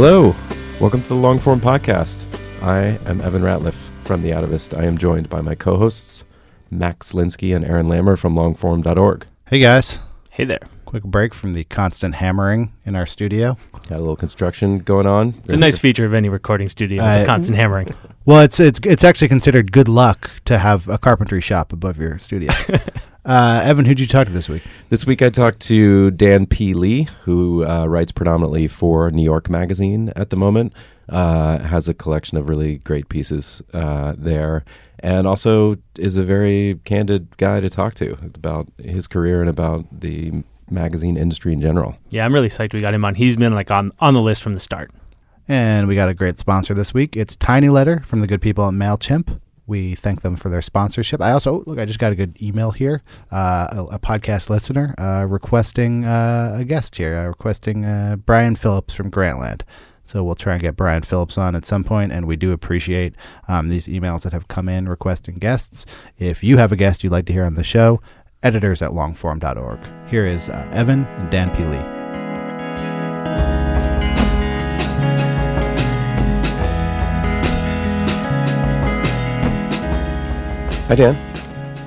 Hello, welcome to the Long Form Podcast. I am Evan Ratliff from The Atavist. I am joined by my co hosts, Max Linsky and Aaron Lammer from longform.org. Hey guys, Hey there. Quick break from the constant hammering in our studio. Got a little construction going on. It's a nice feature of any recording studio. It's Uh, a constant hammering. Well, it's it's it's actually considered good luck to have a carpentry shop above your studio. uh, Evan, who'd you talk to this week? This week I talked to Dan P. Lee, who uh, writes predominantly for New York Magazine at the moment, uh, has a collection of really great pieces uh, there, and also is a very candid guy to talk to about his career and about the magazine industry in general. Yeah, I'm really psyched we got him on. He's been like on, on the list from the start. And we got a great sponsor this week. It's Tiny Letter from the good people at Mailchimp. We thank them for their sponsorship. I also look. I just got a good email here. Uh, a, a podcast listener uh, requesting uh, a guest here, uh, requesting uh, Brian Phillips from Grantland. So we'll try and get Brian Phillips on at some point, and we do appreciate um, these emails that have come in requesting guests. If you have a guest you'd like to hear on the show, editors at longform.org. Here is uh, Evan and Dan P. Lee. Hi, Dan.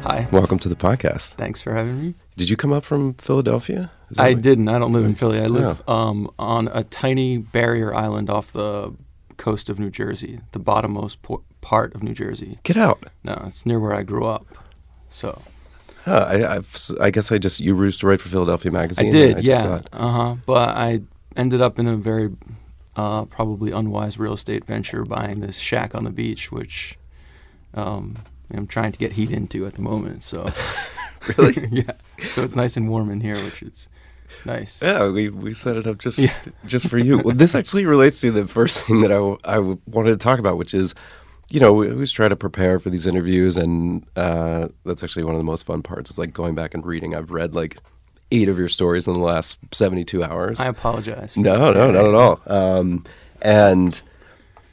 Hi. Welcome to the podcast. Thanks for having me. Did you come up from Philadelphia? I what- didn't. I don't live in Philly. I live Oh. um, on a tiny barrier island off the coast of New Jersey, the bottommost po- part of New Jersey. Get out. No, it's near where I grew up. So Huh, I, I've, I guess I just you used to write for Philadelphia Magazine. I did, just yeah. Uh huh. But I ended up in a very uh, probably unwise real estate venture, buying this shack on the beach, which um, I'm trying to get heat into at the moment. So really? yeah. So it's nice and warm in here, which is nice. Yeah, we, we set it up just Yeah. just for you. Well, this actually relates to the first thing that I, w- I w- wanted to talk about, which is, you know, we always try to prepare for these interviews, and uh, that's actually one of the most fun parts. Is like going back and reading. I've read like eight of your stories in the last seventy-two hours. I apologize. No, no, not at all. Um, and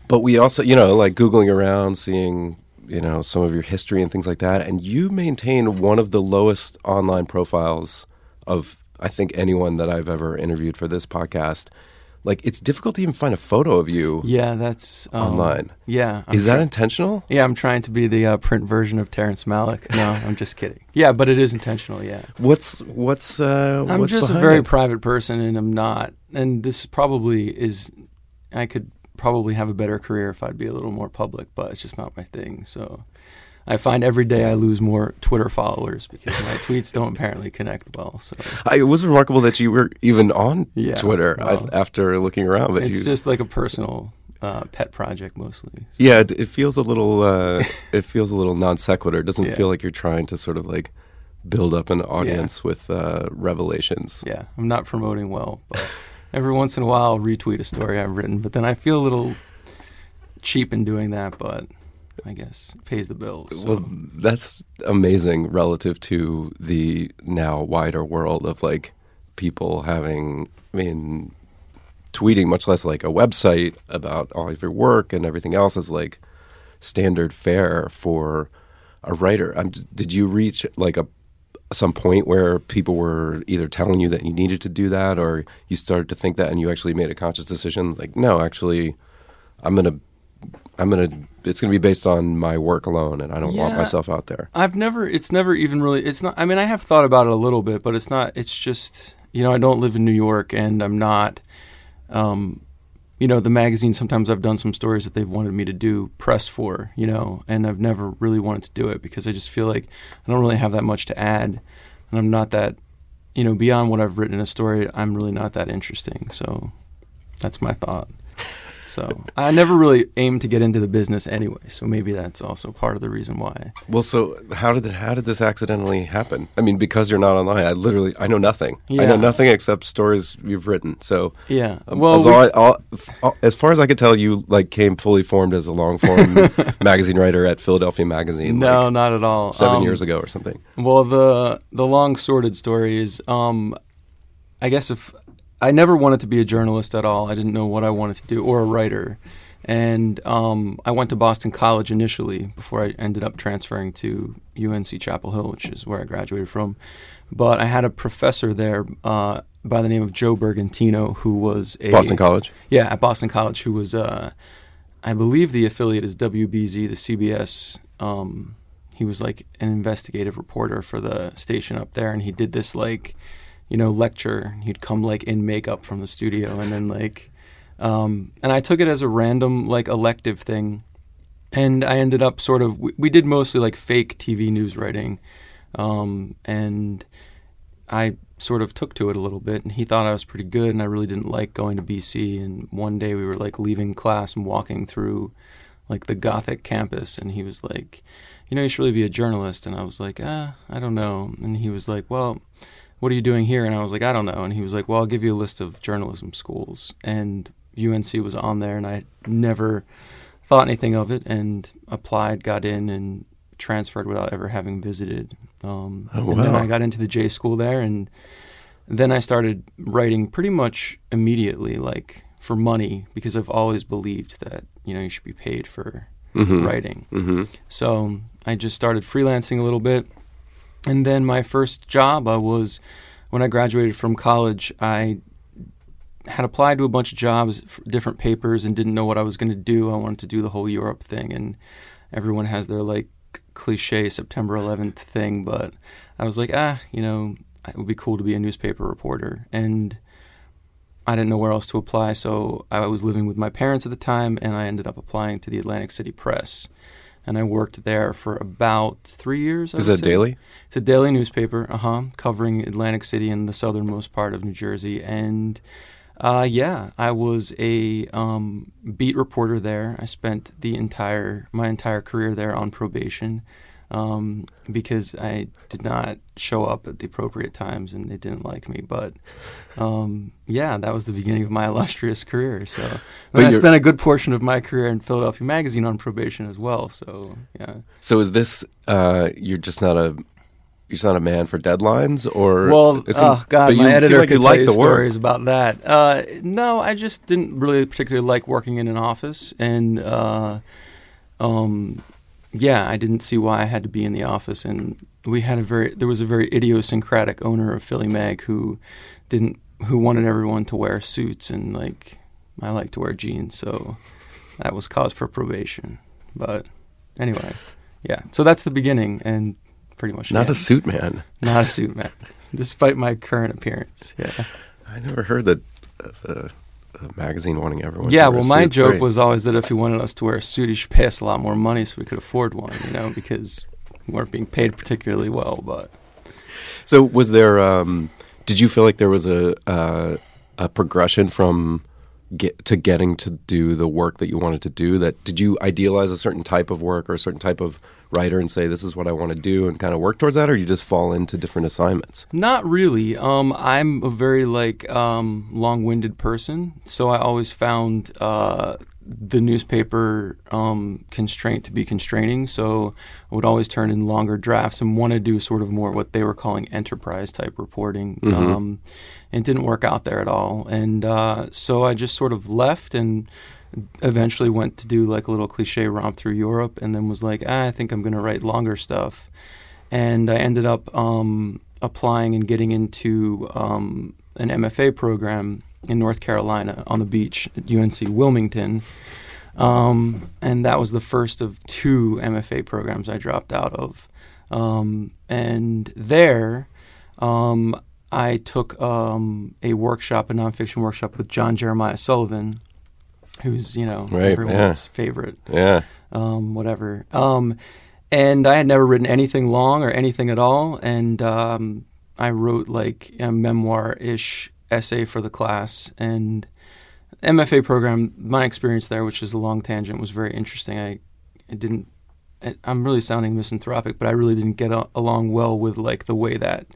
but we also, you know, like googling around, seeing you know some of your history and things like that, and you maintain one of the lowest online profiles of I think anyone that I've ever interviewed for this podcast. Like it's difficult to even find a photo of you. Yeah, that's um, Online. Yeah, I'm Is that intentional? yeah, I'm trying to be the uh, print version of Terrence Malick. No, I'm just kidding. Yeah, but it is intentional. Yeah, What's what's uh, I'm what's just a very it? private person, and I'm not. And this probably is. I could probably have a better career if I'd be a little more public, but it's just not my thing. So. I find every day I lose more Twitter followers because my tweets don't apparently connect well. So I, it was remarkable that you were even on Yeah, Twitter well, I, after looking around. But it's you, just like a personal uh, pet project mostly. Yeah, it, it feels a little. Uh, it feels a little non sequitur. It doesn't Yeah. feel like you're trying to sort of like build up an audience with uh, revelations. yeah, I'm not promoting well, but every once in a while I'll retweet a story I've written, but then I feel a little cheap in doing that, but I guess pays the bills. So. Well, that's amazing relative to the now wider world of like people having. I mean, tweeting, much less like a website about all of your work and everything else, is like standard fare for a writer. Um, I'm, did you reach like a some point where people were either telling you that you needed to do that, or you started to think that, and you actually made a conscious decision, like, no, actually, I'm gonna, I'm gonna, it's gonna be based on my work alone, and I don't want myself out there. I've never, it's never even really, it's not, I mean, I have thought about it a little bit, but it's not, it's just, you know, I don't live in New York and I'm not, um, you know, the magazine, sometimes I've done some stories that they've wanted me to do press for, you know, and I've never really wanted to do it because I just feel like I don't really have that much to add. And I'm not that, you know, beyond what I've written in a story, I'm really not that interesting. So that's my thought. So I never really aimed to get into the business anyway. So maybe that's also part of the reason why. Well, so how did it, how did this accidentally happen? I mean, because you're not online, I literally I know nothing. I know nothing except stories you've written. So Yeah. Um, Well, as, we- all I- all- as far as I could tell, you like came fully formed as a long form magazine writer at Philadelphia Magazine. no, like, not at all. seven Um, years ago or something. Well, the the long sordid story is, um, I guess if I never wanted to be a journalist at all, I didn't know what I wanted to do or a writer, and um, I went to Boston College initially before I ended up transferring to UNC Chapel Hill, which is where I graduated from. But I had a professor there uh, by the name of Joe Bergantino, who was a Boston College. yeah, at Boston College, who was, uh, I believe the affiliate is WBZ, the CBS. Um, he was like an investigative reporter for the station up there, and he did this like, you know, lecture. He'd come like in makeup from the studio, and then like, um, and I took it as a random like elective thing, and I ended up sort of we, we did mostly like fake TV news writing, um, and I sort of took to it a little bit. And he thought I was pretty good and I really didn't like going to BC and one day we were like leaving class and walking through like the gothic campus. And he was like you know you should really be a journalist. And I was like ah I don't know. And he was like well what are you doing here and I was like I don't know and he was like well I'll give you a list of journalism schools and UNC was on there and I never thought anything of it and applied got in and transferred without ever having visited um, Oh, and then. I got into the J school there, and then I started writing pretty much immediately, like for money, because I've always believed that you know you should be paid for Mhm. writing. hmm So I just started freelancing a little bit, and then my first job I was when I graduated from college. I had applied to a bunch of jobs, different papers, and didn't know what I was going to do. I wanted to do the whole Europe thing, and everyone has their like cliche September 11th thing, but I was like, ah, you know, it would be cool to be a newspaper reporter, and I didn't know where else to apply, so I was living with my parents at the time, and I ended up applying to the Atlantic City Press, and I worked there for about three years. I Is that say. daily? It's a daily newspaper, uh huh, covering Atlantic City and the southernmost part of New Jersey. And uh, yeah, I was a um, beat reporter there. I spent the entire my entire career there on probation um, because I did not show up at the appropriate times and they didn't like me. But um, yeah, that was the beginning of my illustrious career. So But I spent a good portion of my career in Philadelphia Magazine on probation as well. So yeah. So is this uh, you're just not a you're just not a man for deadlines, or Well, oh god, my editor like could you like the stories work. about that. Uh, no, I just didn't really particularly like working in an office, and uh, um, yeah, I didn't see why I had to be in the office. And we had a very there was a very idiosyncratic owner of Philly Mag who didn't who wanted everyone to wear suits, and like I like to wear jeans, so that was cause for probation. But anyway, yeah, so that's the beginning, and pretty much Not a suit man. Not a suit man, despite my current appearance. Yeah. I never heard that uh, magazine wanting everyone. Yeah. to wear Well, my joke Great. was always that if he wanted us to wear a suit, he should pay us a lot more money so we could afford one. You know, because we weren't being paid particularly well. But So was there? Um, did you feel like there was a uh, a progression from get to getting to do the work that you wanted to do? That did you idealize a certain type of work or a certain type of writer and say this is what I want to do and kind of work towards that, or you just fall into different assignments? not really. Um, I'm a very like um, long-winded person, so I always found uh, the newspaper um, constraint to be constraining. So I would always turn in longer drafts and want to do sort of more what they were calling enterprise type reporting. Um, and it didn't work out there at all. And uh, so I just sort of left and eventually went to do like a little cliche romp through Europe and then was like, ah, I think I'm going to write longer stuff. And I ended up um, applying and getting into um, an MFA program in North Carolina on the beach at UNC Wilmington. Um, and that was the first of two MFA programs I dropped out of. Um, and there, um, I took um, a workshop, a nonfiction workshop with John Jeremiah Sullivan, who's you know Right, everyone's favorite, Yeah. um, whatever. Um, and I had never written anything long or anything at all, and um, I wrote like a memoir-ish essay for the class and MFA program. My experience there, which is a long tangent, was very interesting. I, I didn't. I'm really sounding misanthropic, but I really didn't get a, along well with like the way that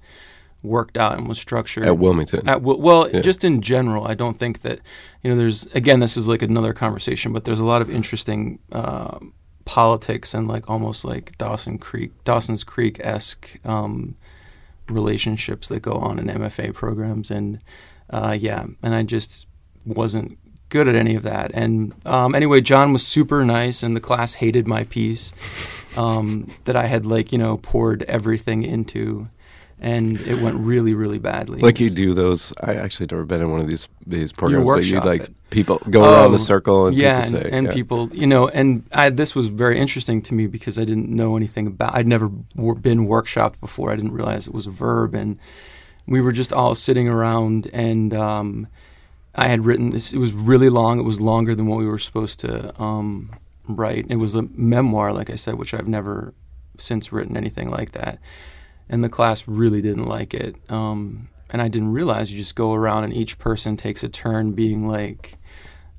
worked out and was structured At Wilmington. at, well, Yeah. just in general, I don't think that you know. There's again, this is like another conversation, but there's a lot of interesting um politics and like almost like Dawson Creek, Dawson's Creek esque um, relationships that go on in MFA programs, and uh, yeah, and I just wasn't good at any of that. And um, anyway, John was super nice, and the class hated my piece um, that I had like you know poured everything into. And it went really, really badly. Like you do those. I actually never been in one of these these programs, but you like it. people go around the Oh, circle and yeah, people and, and yeah. people, you know, and I, this was very interesting to me because I didn't know anything about. I'd never wor- been workshopped before. I didn't realize it was a verb, and we were just all sitting around, and um, I had written this. It was really long. It was longer than what we were supposed to um, write. It was a memoir, like I said, which I've never since written anything like that. And the class really didn't like it. Um, and I didn't realize you just go around and each person takes a turn being like,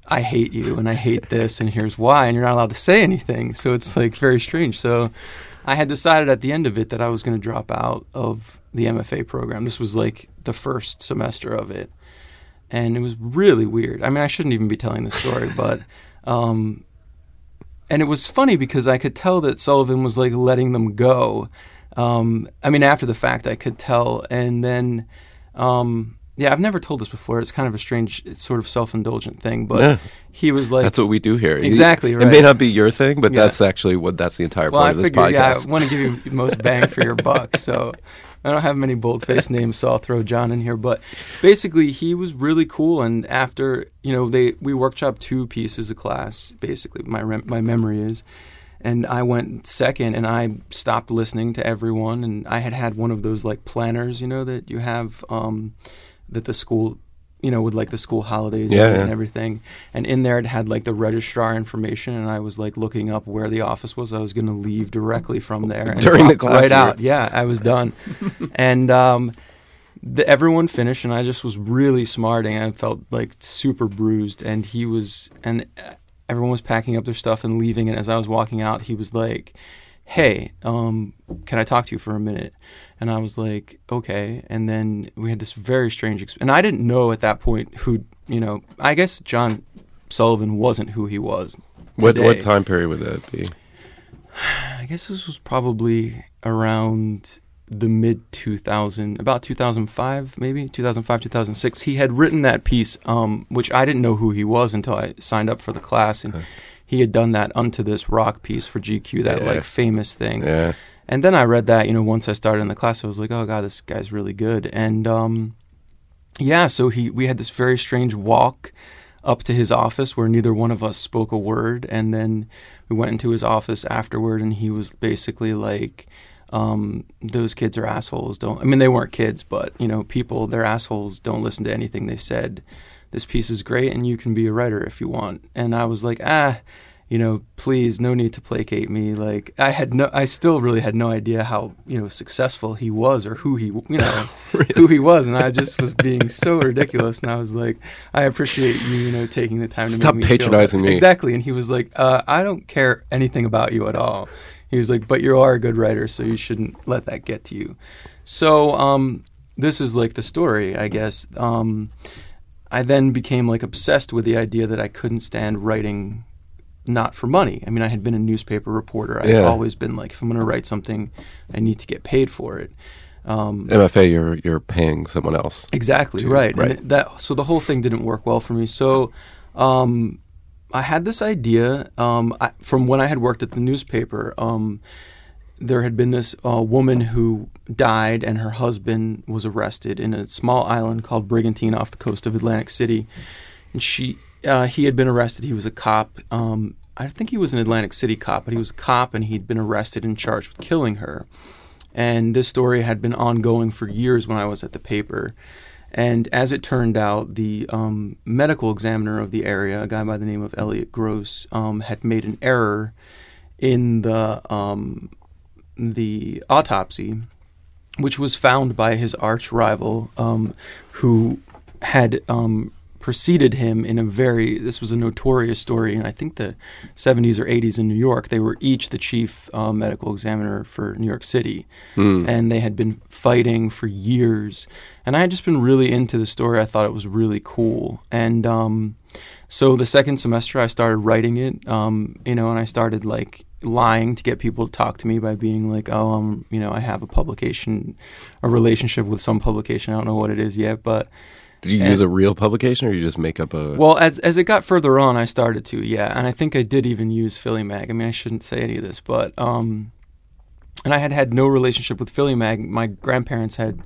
I hate you and I hate this and here's why. And you're not allowed to say anything. So it's like very strange. So I had decided at the end of it that I was going to drop out of the MFA program. This was like the first semester of it. And it was really weird. I mean, I shouldn't even be telling this story, but. Um, and it was funny because I could tell that Sullivan was like letting them go. Um, I mean, after the fact, I could tell. And then, um, yeah, I've never told this before. It's kind of a strange, it's sort of self-indulgent thing. But Yeah. he was like, that's what we do here. Exactly, It may not be your thing, but Yeah. that's actually what that's the entire well, point I of this figure, yeah, podcast. I want to give you the most bang for your buck. So I don't have many bold-faced names, so I'll throw John in here. But basically, he was really cool. And after you know, they we workshopped two pieces of class. Basically, my rem- my memory is. And I went second, and I stopped listening to everyone. And I had had one of those like planners, you know, that you have um, that the school, you know, with like the school holidays Yeah, and, yeah. and everything. And in there, it had like the registrar information, and I was like looking up where the office was. I was going to leave directly from there and During the class, right out. Yeah, I was done. and um, the, everyone finished, and I just was really smarting. I felt like super bruised, and he was, and uh, everyone was packing up their stuff and leaving. And as I was walking out, he was like, "Hey, um, can I talk to you for a minute?" And I was like, "Okay." And then we had this very strange, experience. and I didn't know at that point who, you know, I guess John Sullivan wasn't who he was. what what time period would that be? I guess this was probably around the mid 2000 about 2005 maybe 2005 2006 he had written that piece um, which i didn't know who he was until i signed up for the class and Okay. he had done that unto this rock piece for gq that Yeah. like famous thing Yeah. and then I read that, you know, once I started in the class, I was like, oh god, this guy's really good. And um, yeah, so he we had this very strange walk up to his office where neither one of us spoke a word, and then we went into his office afterward, and he was basically like. Um, those kids are assholes. Don't I mean they weren't kids, but you know people they're assholes. Don't listen to anything they said. This piece is great, and you can be a writer if you want. And I was like, ah, you know, please, no need to placate me. Like I had no, I still really had no idea how you know successful he was or who he, you know, who he was, and I just was being so ridiculous. And I was like, I appreciate you, you know, taking the time to Stop make me patronizing better." me. Exactly. And he was like, uh, I don't care anything about you at all. He was like, but you are a good writer, so you shouldn't let that get to you. So um, this is like the story, I guess. Um, I then became like obsessed with the idea that I couldn't stand writing not for money. I mean, I had been a newspaper reporter. I've Yeah. always been like, if I'm going to write something, I need to get paid for it. Um, MFA, you're you're paying someone else. Exactly to- right. right. And that so the whole thing didn't work well for me. So um, I had this idea um, I, from when I had worked at the newspaper. Um, there had been this uh, woman who died, and her husband was arrested in a small island called Brigantine off the coast of Atlantic City. And she, uh, he had been arrested. He was a cop. Um, I think he was an Atlantic City cop, but he was a cop, and he'd been arrested and charged with killing her. And this story had been ongoing for years when I was at the paper. And as it turned out, the um, medical examiner of the area, a guy by the name of Elliot Gross, um, had made an error in the um, the autopsy, which was found by his arch rival, um, who had um, preceded him in a very. This was a notorious story, and I think the 70s or 80s in New York. They were each the chief uh, medical examiner for New York City, Hmm. and they had been fighting for years. And I had just been really into the story. I thought it was really cool, and um, so the second semester I started writing it, um, you know, and I started like lying to get people to talk to me by being like, oh, um, you know, I have a publication, a relationship with some publication. I don't know what it is yet, but Did you And- use a real publication, or you just make up a? well, as as it got further on, I started to, yeah, and I think I did even use Philly Mag. I mean, I shouldn't say any of this, but um, and I had had no relationship with Philly Mag. My grandparents had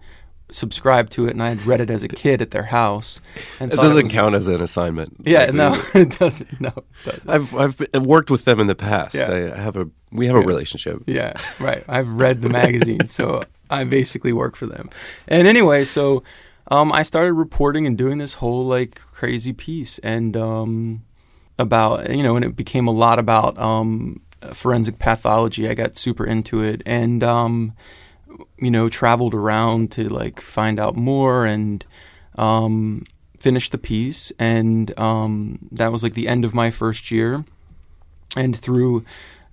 subscribed to it, and I had read it as a kid at their house. And It doesn't was- count as an assignment. Yeah, Like, no, we- it doesn't. No, it doesn't. I've I've worked with them in the past. Yeah. I have a we have a relationship. Yeah, right. I've read the magazine, so I basically work for them. And anyway, so um, I started reporting and doing this whole like crazy piece and um, about you know, and it became a lot about um, forensic pathology. I got super into it and um, you know traveled around to like find out more and um, finished the piece. And um, that was like the end of my first year. And through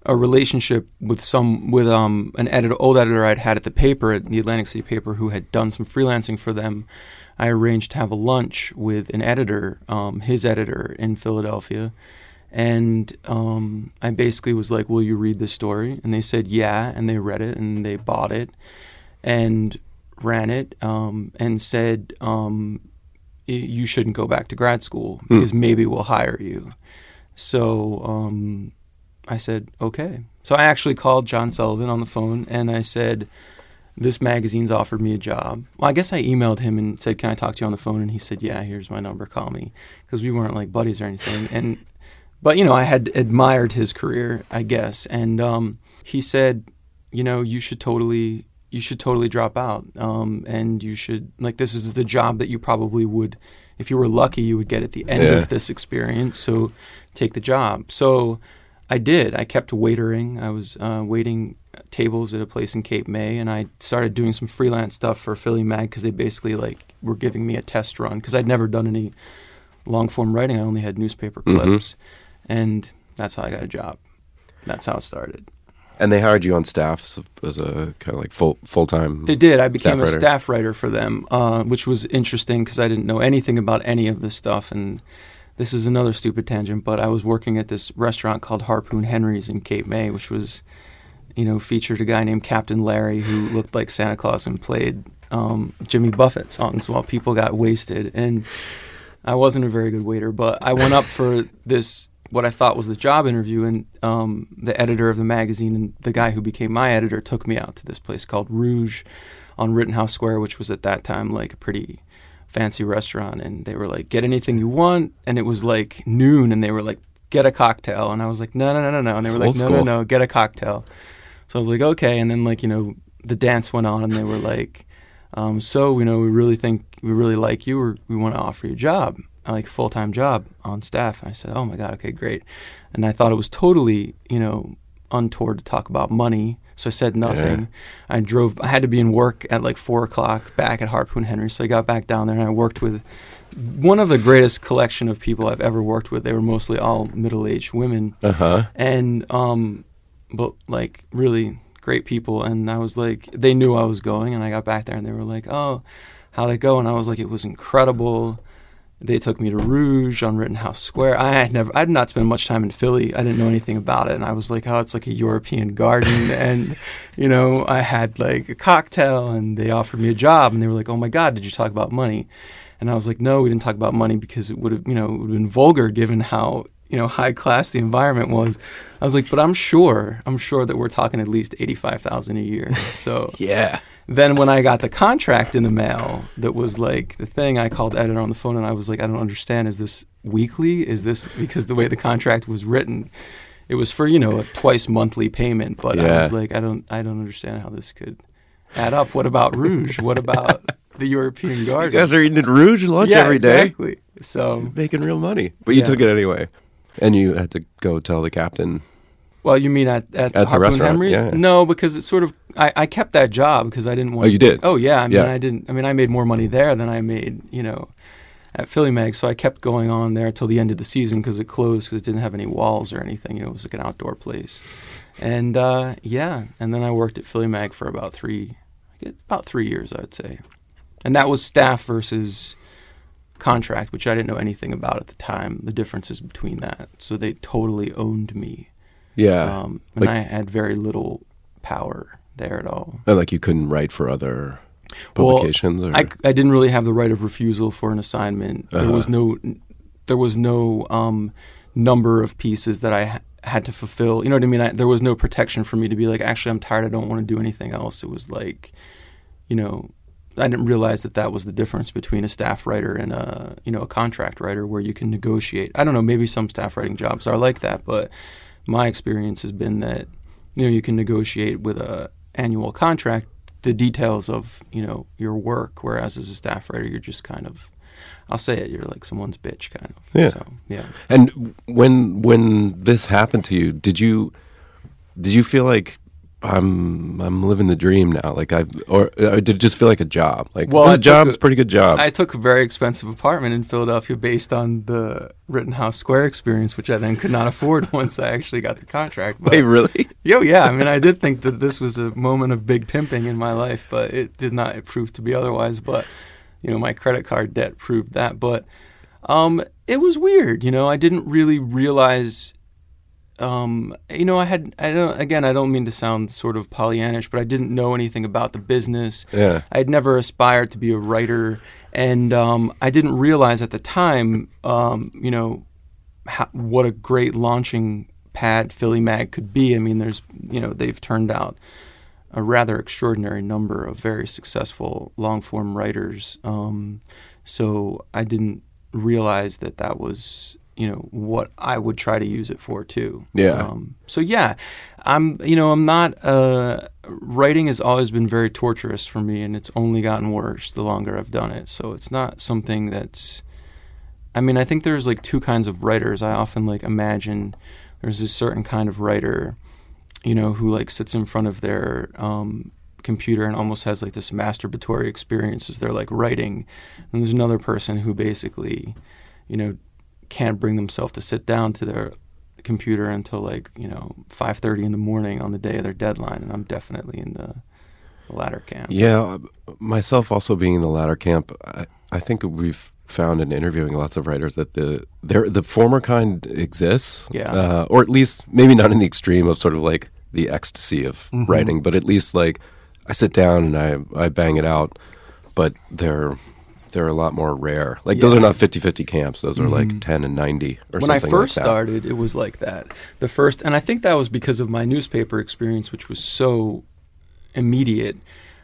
a relationship with some with um an editor old editor I'd had at the paper at the Atlantic City paper who had done some freelancing for them. I arranged to have a lunch with an editor, um, his editor in Philadelphia, and um, I basically was like, "Will you read this story?" And they said, "Yeah," and they read it and they bought it, and ran it, um, and said, um, "You shouldn't go back to grad school because maybe we'll hire you." So um, I said, okay. So I actually called John Sullivan on the phone and I said, this magazine's offered me a job. Well, I guess I emailed him and said, can I talk to you on the phone? And he said, yeah, here's my number. Call me. Because we weren't like buddies or anything. And, but, you know, I had admired his career, I guess. And um, he said, you know, you should totally, you should totally drop out. Um, and you should, like, this is the job that you probably would, if you were lucky, you would get at the end Yeah. of this experience. So take the job. So I did. I kept waitering. I was uh, waiting tables at a place in Cape May, and I started doing some freelance stuff for Philly Mag because they basically like were giving me a test run because I'd never done any long form writing. I only had newspaper Mhm. clips, and that's how I got a job. That's how it started. And they hired you on staff as a, kind of like full full time. They did. I became Staff a staff writer for them, uh, which was interesting because I didn't know anything about any of this stuff. And this is another stupid tangent, but I was working at this restaurant called Harpoon Henry's in Cape May, which was, you know, featured a guy named Captain Larry who looked like Santa Claus and played um, Jimmy Buffett songs while people got wasted. And I wasn't a very good waiter, but I went up for this what I thought was the job interview, and um, the editor of the magazine and the guy who became my editor took me out to this place called Rouge on Rittenhouse Square, which was at that time like a pretty fancy restaurant. And they were like, "Get anything you want," and it was like noon, and they were like, "Get a cocktail," and I was like, "No, no, no, no, no," and they It's were like, "No, no, no, get a cocktail." So I was like, "Okay," and then like you know the dance went on, and they were like. Um, so you know, we really think we really like you, or we want to offer you a job, like full time job on staff. And I said, oh my god, okay, great. And I thought it was totally, you know, untoward to talk about money, so I said nothing. I drove. I had to be in work at like four o'clock back at Harpoon Henry, so I got back down there and I worked with one of the greatest collection of people I've ever worked with. They were mostly all middle aged women Uh huh. and um but like really great people and i was like they knew i was going and i got back there and they were like oh how'd it go and i was like it was incredible they took me to rouge on rittenhouse square i had never i did not spend much time in philly i didn't know anything about it and i was like oh it's like a european garden and you know i had like a cocktail and they offered me a job and they were like oh my god did you talk about money and I was like, no, we didn't talk about money because it would have, you know, it would have been vulgar given how, you know, high class the environment was. I was like, but I'm sure, I'm sure that we're talking at least eighty-five thousand a year. So Yeah. Then when I got the contract in the mail, that was like the thing. I called editor on the phone and I was like, I don't understand. Is this weekly? Is this because the way the contract was written, it was for you know a twice monthly payment. But I was like, I don't, I don't understand how this could add up. What about Rouge? What about the European You guys are eating at Rouge lunch yeah, every day, exactly. So, making real money. But you Yeah. took it anyway, and you had to go tell the captain. Well, you mean at at, At the Harpoon restaurant, yeah. No, because it's sort of I, I kept that job because I didn't want. Oh, you did? Oh yeah, I mean Yeah. I didn't. I mean I made more money there than I made you know at Philly Mag, so I kept going on there till the end of the season because it closed because it didn't have any walls or anything. You know, it was like an outdoor place, and uh, yeah, and then I worked at Philly Mag for about three, about three years, I'd say, and that was staff versus contract, which I didn't know anything about at the time. The differences between that, so they totally owned me, Yeah, um, and like- I had very little power there at all. and like you couldn't write for other Well, publications. or, I, I didn't really have the right of refusal for an assignment. There was Uh-huh. no there was no um, number of pieces that I ha- had to fulfill. You know what I mean? I, there was no protection for me to be like, actually, I'm tired. I don't want to do anything else. It was like, you know, I didn't realize that that was the difference between a staff writer and a you know a contract writer, where you can negotiate. I don't know. Maybe some staff writing jobs are like that, but my experience has been that you know you can negotiate with a annual contract the details of you know your work, whereas as a staff writer, you're just kind of I'll say it. You're like someone's bitch, kind of. Yeah. So, yeah. And when when this happened to you, did you did you feel like I'm I'm living the dream now? Like I or, or did it just feel like a job? Like Well, well, I a job is a- a pretty good job. I took a very expensive apartment in Philadelphia based on the Rittenhouse Square experience, which I then could not afford once I actually got the contract. But, Wait, really? yo, yeah, I mean, I did think that this was a moment of big pimping in my life, but it did not prove to be otherwise. But you know, my credit card debt proved that. But um, it was weird. You know, I didn't really realize um, you know, I had I don't again I don't mean to sound sort of Pollyannish, but I didn't know anything about the business. Yeah. I had never aspired to be a writer, and um, I didn't realize at the time, um, you know, how, what a great launching pad Philly Mag could be. I mean, there's you know they've turned out a rather extraordinary number of very successful long form writers. Um, so I didn't realize that that was you know what I would try to use it for too. Yeah. Um, so yeah, I'm you know I'm not uh, writing has always been very torturous for me, and it's only gotten worse the longer I've done it. So it's not something that's. I mean, I think there's like two kinds of writers. I often like imagine there's this certain kind of writer, you know, who like sits in front of their um, computer and almost has like this masturbatory experience as they're like writing, and there's another person who basically, you know, can't bring themselves to sit down to their computer until like you know 5:30 in the morning on the day of their deadline, and I'm definitely in the, the latter camp. Yeah, myself also being in the latter camp, I, I think we've found in interviewing lots of writers that the there the former kind exists, Yeah. uh, or at least maybe not in the extreme of sort of like the ecstasy of Mm-hmm. writing, but at least like I sit down and I I bang it out, but they're they're a lot more rare. Like those Yeah. Mm-hmm. are not 50-50 camps; those are like ten and ninety or something. when I first like started, it was like that. The first, and I think that was because of my newspaper experience, which was so immediate.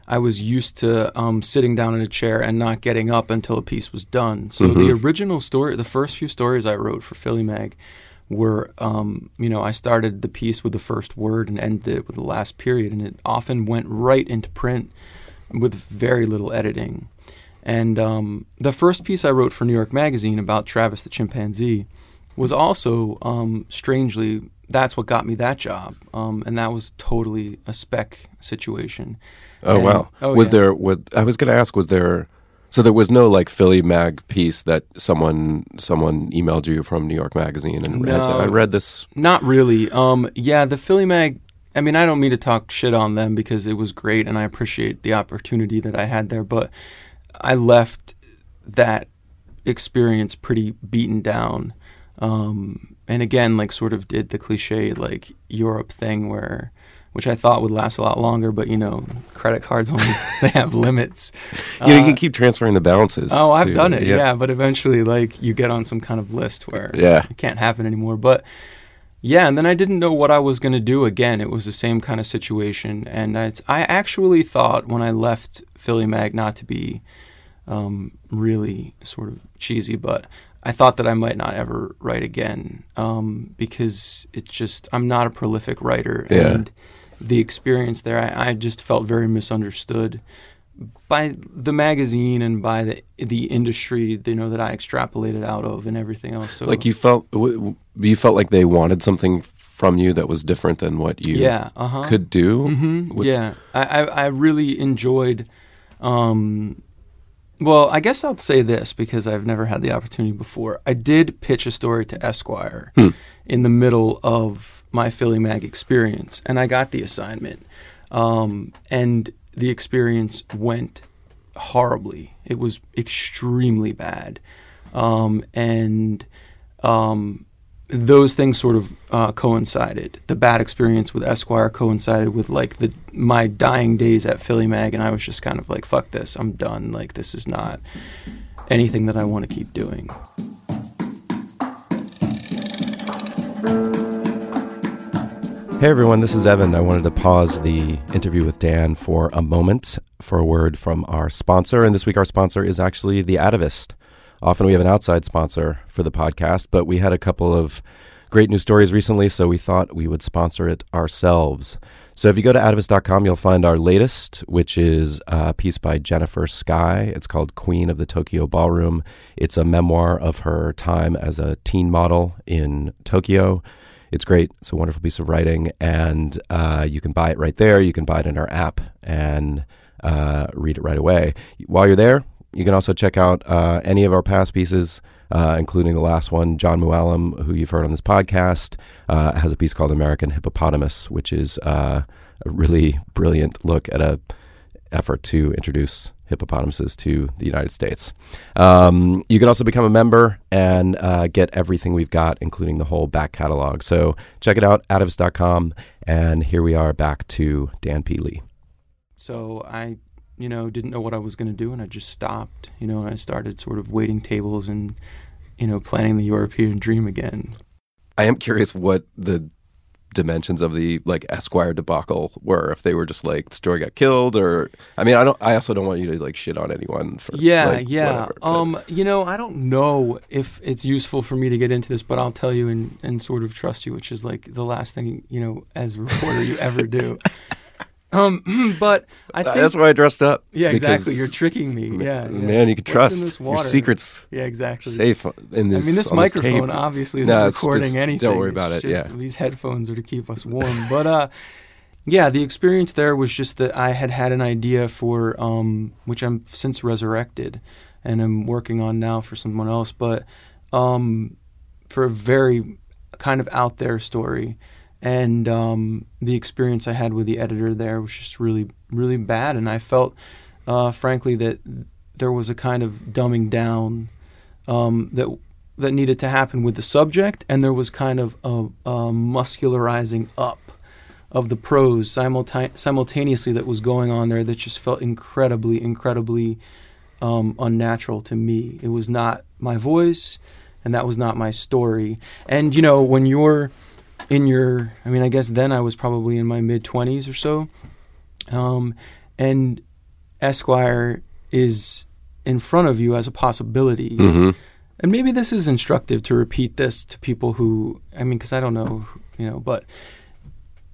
I was used to um, sitting down in a chair and not getting up until a piece was done. So the original story, the first few stories I wrote for Philly Mag, were, um, you know, I started the piece with the first word and ended it with the last period, and it often went right into print with very little editing. And um, the first piece I wrote for New York Magazine about Travis the chimpanzee was also um, strangely that's what got me that job, um, and that was totally a spec situation. Oh And- wow! oh, was yeah. there? What I was going to ask was there? So there was no like Philly Mag piece that someone someone emailed you from New York Magazine and had said, I read this. Not really. Um, yeah, the Philly Mag. I mean, I don't mean to talk shit on them because it was great, and I appreciate the opportunity that I had there. But I left that experience pretty beaten down, um, and again, like sort of did the cliche like Europe thing where. Which I thought would last a lot longer, but you know, credit cards only they have limits. You know, you Uh, can keep transferring the balances. Oh, I've to- done it, yeah. But eventually, like, you get on some kind of list where Yeah. it can't happen anymore. But yeah, and then I didn't know what I was going to do again. It was the same kind of situation. And I, I actually thought when I left Philly Mag, not to be um, really sort of cheesy, but I thought that I might not ever write again um, because it's just, I'm not a prolific writer. Yeah. And the experience there, I, I just felt very misunderstood by the magazine and by the the industry, you know, that I extrapolated out of and everything else. So Like you felt, you felt like they wanted something from you that was different than what you yeah, uh huh. could do. hmm Would- yeah, I, I I really enjoyed. Um, well, I guess I'll say this because I've never had the opportunity before. I did pitch a story to Esquire Hmm. in the middle of my Philly Mag experience, and I got the assignment. Um, and the experience went horribly. It was extremely bad, um, and um, those things sort of uh, coincided. The bad experience with Esquire coincided with like the my dying days at Philly Mag, and I was just kind of like, "Fuck this, I'm done. Like this is not anything that I want to keep doing." Hey everyone, this is Evan. I wanted to pause the interview with Dan for a moment for a word from our sponsor. And this week, our sponsor is actually The Atavist. Often we have an outside sponsor for the podcast, but we had a couple of great news stories recently, so we thought we would sponsor it ourselves. So if you go to atavist.com, you'll find our latest, which is a piece by Jennifer Sky. It's called Queen of the Tokyo Ballroom. It's a memoir of her time as a teen model in Tokyo. It's great. It's a wonderful piece of writing, and uh, you can buy it right there. You can buy it in our app and uh, read it right away. While you're there, you can also check out uh, any of our past pieces, uh, including the last one. John Mooallem, who you've heard on this podcast, uh, has a piece called American Hippopotamus, which is uh, a really brilliant look at a effort to introduce hippopotamuses to the United States. Um, you can also become a member and uh, get everything we've got, including the whole back catalog. So check it out, atavist.com. And here we are back to Dan P. Lee. So I, you know, didn't know what I was going to do, and I just stopped. You know, and I started sort of waiting tables and, you know, planning the European dream again. I am curious what the dimensions of the like Esquire debacle were. If they were just like the story got killed, or I mean, I don't. I also don't want you to like shit on anyone for yeah, like, yeah. whatever, um, you know, I don't know if it's useful for me to get into this, but I'll tell you and and sort of trust you, which is like the last thing you know as a reporter you ever do. Um, but I think that's why I dressed up. yeah, exactly. You're tricking me. Yeah, yeah. man, you can What's trust this your secrets Yeah, exactly. safe in this. I mean, this microphone tape. obviously isn't No, recording just- anything. don't worry It's about it, just- yeah. these headphones are to keep us warm. but uh, yeah, the experience there was just that I had had an idea for um, which I'm since resurrected, and I'm working on now for someone else. But um, for a very kind of out there story, and um, the experience I had with the editor there was just really, really bad, and I felt, uh, frankly, that there was a kind of dumbing down um, that that needed to happen with the subject, and there was kind of a, a muscularizing up of the prose simulta- simultaneously that was going on there that just felt incredibly, incredibly um, unnatural to me. It was not my voice, and that was not my story. And you know, when you're in your, I mean, I guess then I was probably in my mid twenties or so, um, and Esquire is in front of you as a possibility. Mhm. And maybe this is instructive to repeat this to people who, I mean, because I don't know, you know, but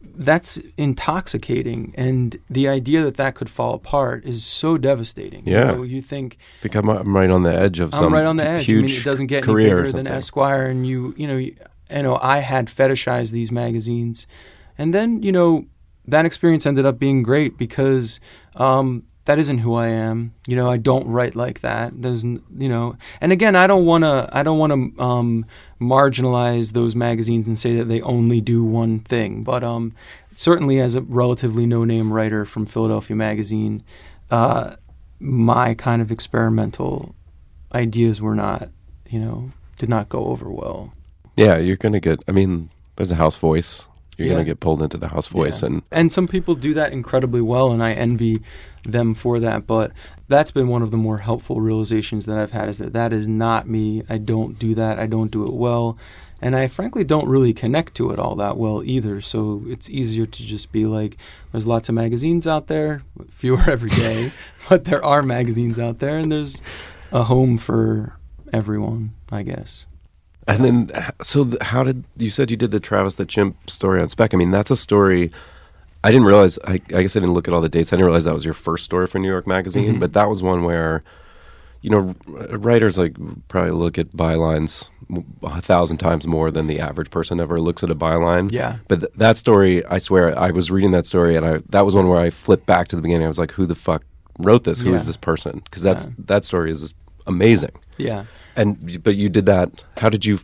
that's intoxicating. And the idea that that could fall apart is so devastating. Yeah. You, know, you think, I think I'm, I'm right on the edge of some I'm right on the edge. I huge mean, it doesn't get any bigger than. Esquire, and you, you know, you, know, I had fetishized these magazines, and then you know that experience ended up being great because um, that isn't who I am. You know, I don't write like that. There's, you know, and again, I don't want to, I don't want to um, marginalize those magazines and say that they only do one thing, but um, certainly as a relatively no-name writer from Philadelphia Magazine, uh, my kind of experimental ideas were not, you know, did not go over well. Yeah, you're gonna get. I mean, there's a house voice. You're Yeah. gonna get pulled into the house voice, Yeah. and And some people do that incredibly well, and I envy them for that. But that's been one of the more helpful realizations that I've had is that that is not me. I don't do that. I don't do it well. And I frankly don't really connect to it all that well either. So it's easier to just be like, there's lots of magazines out there, fewer every day, but there are magazines out there, and there's a home for everyone, I guess. And then so th- how did you said you did the Travis the Chimp story on Spec? I mean, that's a story. I didn't realize. I, I guess I didn't look at all the dates. I didn't realize that was your first story for New York Magazine, Mhm. but that was one where, you know, r- writers like probably look at bylines a thousand times more than the average person ever looks at a byline. Yeah. But th- that story, I swear, I was reading that story, and I that was one where I flipped back to the beginning. I was like, "Who the fuck wrote this? Who is Yeah. this person?" Because that's Yeah. that story is amazing. Yeah. And but you did that. How did you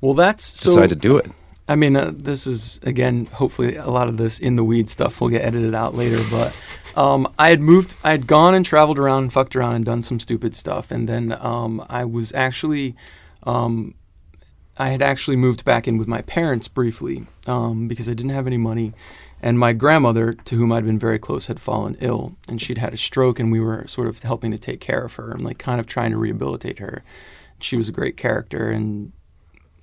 Well, that's so. decide to do it? I mean, uh, this is again. Hopefully, a lot of this in the weed stuff will get edited out later. But um, I had moved. I had gone and traveled around, and fucked around, and done some stupid stuff. And then um, I was actually, um, I had actually moved back in with my parents briefly um, because I didn't have any money. And my grandmother, to whom I'd been very close, had fallen ill, and she'd had a stroke, and we were sort of helping to take care of her and like kind of trying to rehabilitate her. She was a great character, and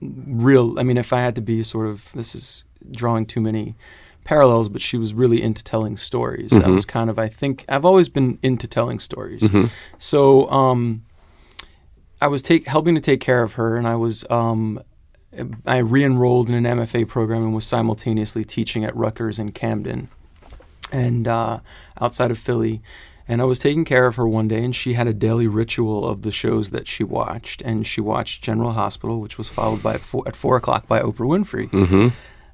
real i mean if i had to be sort of this is drawing too many parallels, but she was really into telling stories. That Mhm. was kind of, I think, I've always been into telling stories. Mhm. So um, I was take, helping to take care of her, and I was um, I re-enrolled in an MFA program and was simultaneously teaching at Rutgers in Camden, and uh, outside of Philly. And I was taking care of her one day, and she had a daily ritual of the shows that she watched. And she watched General Hospital, which was followed by four, at four o'clock by Oprah Winfrey Mm-hmm.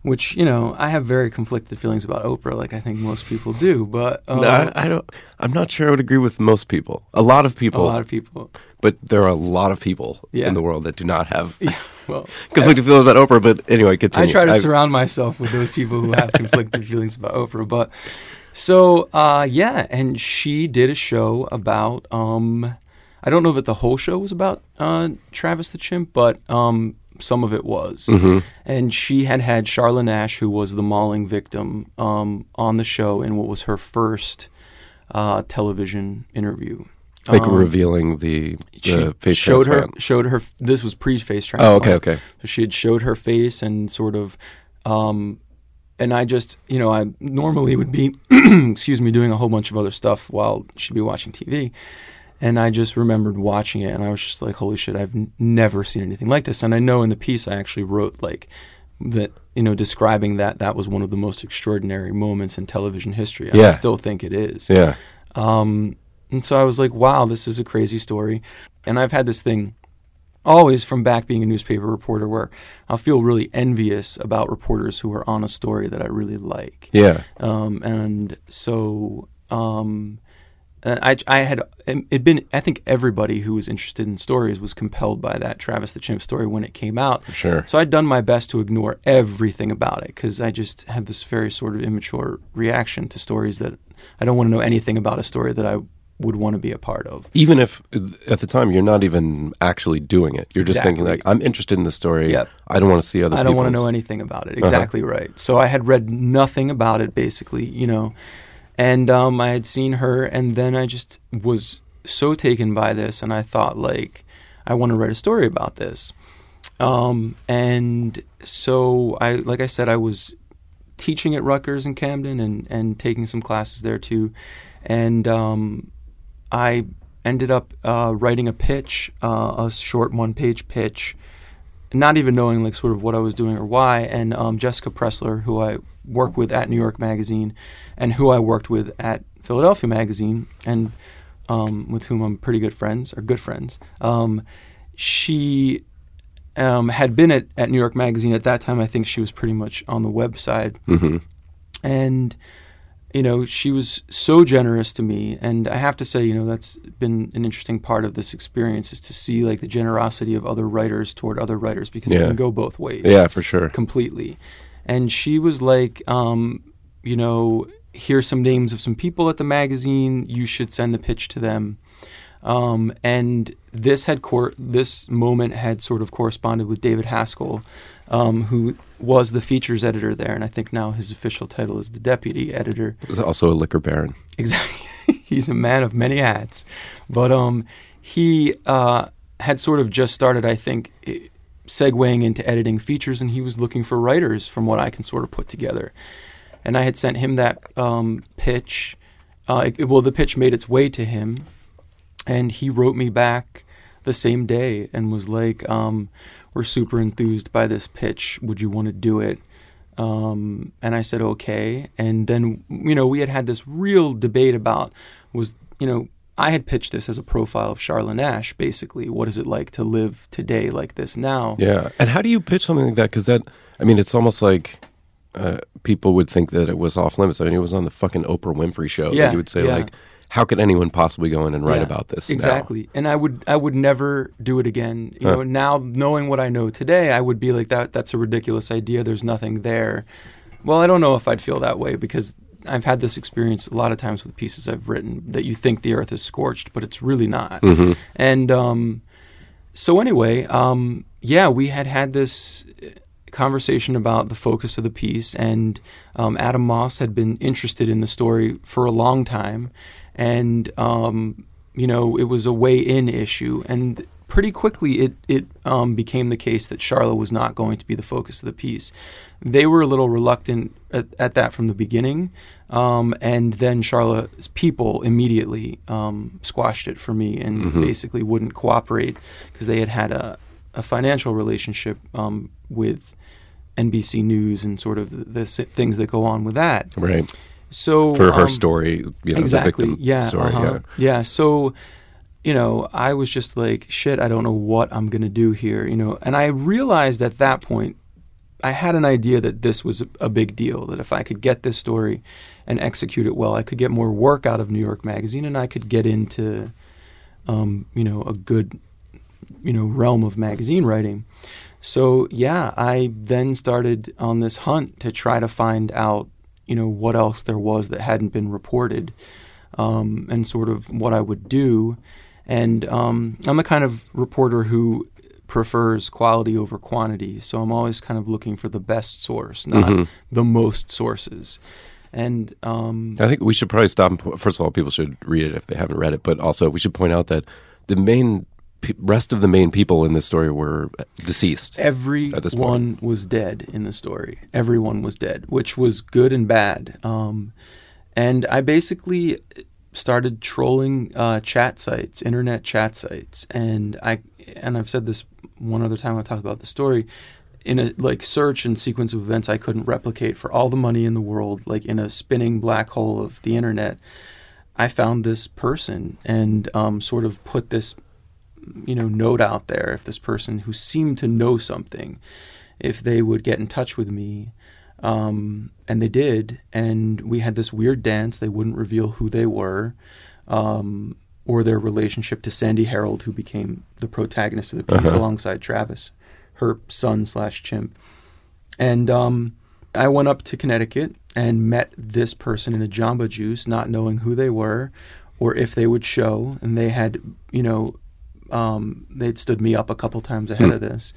which you know I have very conflicted feelings about Oprah, like I think most people do. But um, No, I, I don't. I'm not sure I would agree with most people. A lot of people. a lot of people, but there are a lot of people Yeah. in the world that do not have well, conflicted feelings about Oprah. But anyway, continue. I try to I- surround myself with those people who have conflicted feelings about Oprah. But so uh, yeah, and she did a show about. Um, I don't know that the whole show was about uh, Travis the chimp, but um, some of it was. Mhm. And she had had Charla Nash, who was the mauling victim, um, on the show in what was her first uh, television interview. like Um, revealing the, she the face showed her transplant. showed her this was pre face transplant. Oh, okay, okay. So she had showed her face and sort of, um, and I just you know I normally would be excuse me doing a whole bunch of other stuff while she'd be watching TV, and I just remembered watching it and I was just like holy shit I've n- never seen anything like this and I know in the piece I actually wrote like that you know describing that that was one of the most extraordinary moments in television history. and I still think it is. Yeah. Um, and so I was like, wow, this is a crazy story. And I've had this thing always from back being a newspaper reporter where I'll feel really envious about reporters who are on a story that I really like. Yeah. Um, and so um, I, I had it'd been I think everybody who was interested in stories was compelled by that Travis the Chimp story when it came out. Sure. So I'd done my best to ignore everything about it because I just have this very sort of immature reaction to stories that I don't want to know anything about a story that I would want to be a part of. Even if at the time you're not even actually doing it, you're just thinking like, I'm interested in the story. Yep. I don't want to see other. People. I don't want to know anything about it. Exactly right. So I had read nothing about it, basically, you know, and um, I had seen her, and then I just was so taken by this, and I thought like, I want to write a story about this. Um, and so I, like I said, I was teaching at Rutgers in Camden and and taking some classes there too, and um, I ended up uh, writing a pitch, uh, a short one-page pitch, not even knowing like sort of what I was doing or why. And um, Jessica Pressler, who I work with at New York Magazine, and who I worked with at Philadelphia Magazine, and um, with whom I'm pretty good friends or good friends. Um, she um, had been at, at New York Magazine at that time. I think she was pretty much on the website Mhm. and you know she was so generous to me and i have to say you know that's been an interesting part of this experience is to see like the generosity of other writers toward other writers because it can go both ways. Yeah, for sure. completely. And she was like um, you know here's some names of some people at the magazine. You should send the pitch to them. Um, and this had cor- this moment had sort of corresponded with David Haskell, um, who was the features editor there, and I think now his official title is the deputy editor. He's also a liquor baron. Exactly, he's a man of many hats, but um, he uh, had sort of just started, I think, segueing into editing features, and he was looking for writers, from what I can sort of put together. And I had sent him that um, pitch. Uh, it- well, the pitch made its way to him, and he wrote me back the same day and was like, um, "We're super enthused by this pitch. Would you want to do it?" Um, and I said, "Okay." And then you know we had had this real debate about was you know I had pitched this as a profile of Charla Nash, basically. What is it like to live today like this now? Yeah. And how do you pitch something like that? Because that, I mean, it's almost like uh, people would think that it was off limits. I mean, it was on the fucking Oprah Winfrey show. that Yeah, you would say yeah. like, how could anyone possibly go in and write Yeah, about this? now? exactly and i would i would never do it again you Huh. know now knowing what i know today i would be like that that's a ridiculous idea there's nothing there well i don't know if i'd feel that way because i've had this experience a lot of times with pieces i've written that you think the earth is scorched but it's really not Mhm. and um, so anyway, um, yeah, we had had this conversation about the focus of the piece, and um, Adam Moss had been interested in the story for a long time, and um, you know it was a way in issue, and pretty quickly it it um, became the case that Charla was not going to be the focus of the piece. They were a little reluctant at, at that from the beginning, um, and then Charla's people immediately um, squashed it for me and Mhm. basically wouldn't cooperate because they had had a, a financial relationship um, with NBC News and sort of the, the things that go on with that. Right. So For her um, story, you know, exactly. yeah, story. uh-huh. yeah. So, you know, I was just like, shit, I don't know what I'm gonna do here, you know. And I realized at that point, I had an idea that this was a, a big deal. That if I could get this story and execute it well, I could get more work out of New York Magazine, and I could get into, um, you know, a good, you know, realm of magazine writing. So yeah, I then started on this hunt to try to find out, you know, what else there was that hadn't been reported, um, and sort of what I would do. And um, I'm the kind of reporter who prefers quality over quantity, so I'm always kind of looking for the best source, not Mhm. the most sources. And um, I think we should probably stop. First of all, people should read it if they haven't read it, but also we should point out that the main pe- rest of the main people in this story were deceased. At this Everyone was dead in the story. Everyone was dead, which was good and bad. Um, and I basically started trolling uh, chat sites, internet chat sites, and I and I've said this one other time I talked about the story. In a like search and sequence of events I couldn't replicate for all the money in the world, like in a spinning black hole of the internet, I found this person and um, sort of put this you know note out there if this person who seemed to know something if they would get in touch with me um, and they did and we had this weird dance they wouldn't reveal who they were um, or their relationship to Sandy Herold who became the protagonist of the piece Uh-huh. alongside travis her son slash chimp and um, I went up to Connecticut and met this person in a Jamba Juice, not knowing who they were or if they would show. And they had, you know, um, they'd stood me up a couple times ahead of this.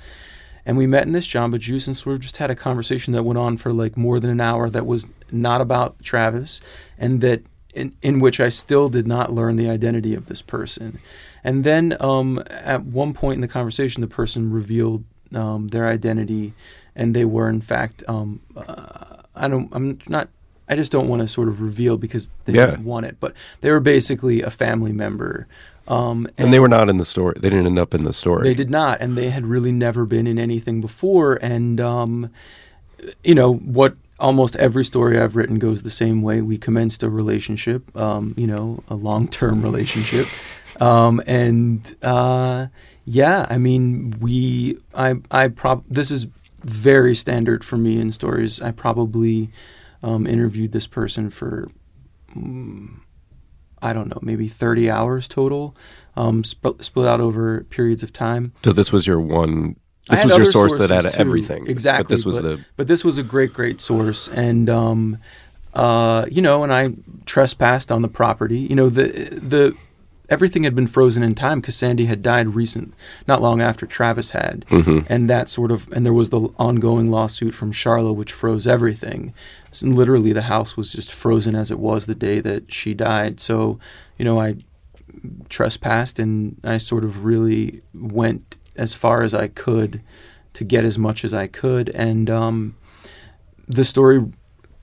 And we met in this Jamba Juice and sort of just had a conversation that went on for like more than an hour that was not about Travis and that in, in which I still did not learn the identity of this person. And then um, at one point in the conversation, the person revealed um, their identity, and they were in fact. Um, uh, I don't. I'm not. I just don't want to sort of reveal because they Yeah. didn't want it. But they were basically a family member, um, And they were not in the story. They didn't end up in the story. they did not, and they had really never been in anything before. And um, you know what? Almost every story I've written goes the same way. We commenced a relationship, um, you know, a long-term relationship, um, and uh, yeah, I mean, we, I, I prob. This is very standard for me in stories. I probably um, interviewed this person for. mm, I don't know, maybe 30 hours total, um, sp- split out over periods of time. so this was your one. This was your source that had too. everything. Exactly. But this was the. but this was a great, great source, and um, uh, you know, and I trespassed on the property. You know, the the everything had been frozen in time because Sandy had died recent, not long after Travis had, Mhm. and that sort of, and there was the ongoing lawsuit from Charla, which froze everything. Literally, the house was just frozen as it was the day that she died. So, you know, I trespassed and I sort of really went as far as I could to get as much as I could. And um, the story,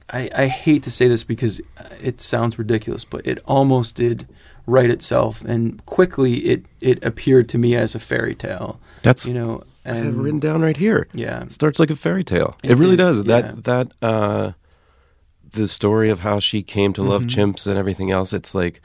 I, I hate to say this because it sounds ridiculous, but it almost did write itself. And quickly it, it appeared to me as a fairy tale, That's you know. I have it written down right here. yeah, It starts like a fairy tale. It, It really does. yeah. That that uh the story of how she came to love Mhm. chimps and everything else, it's like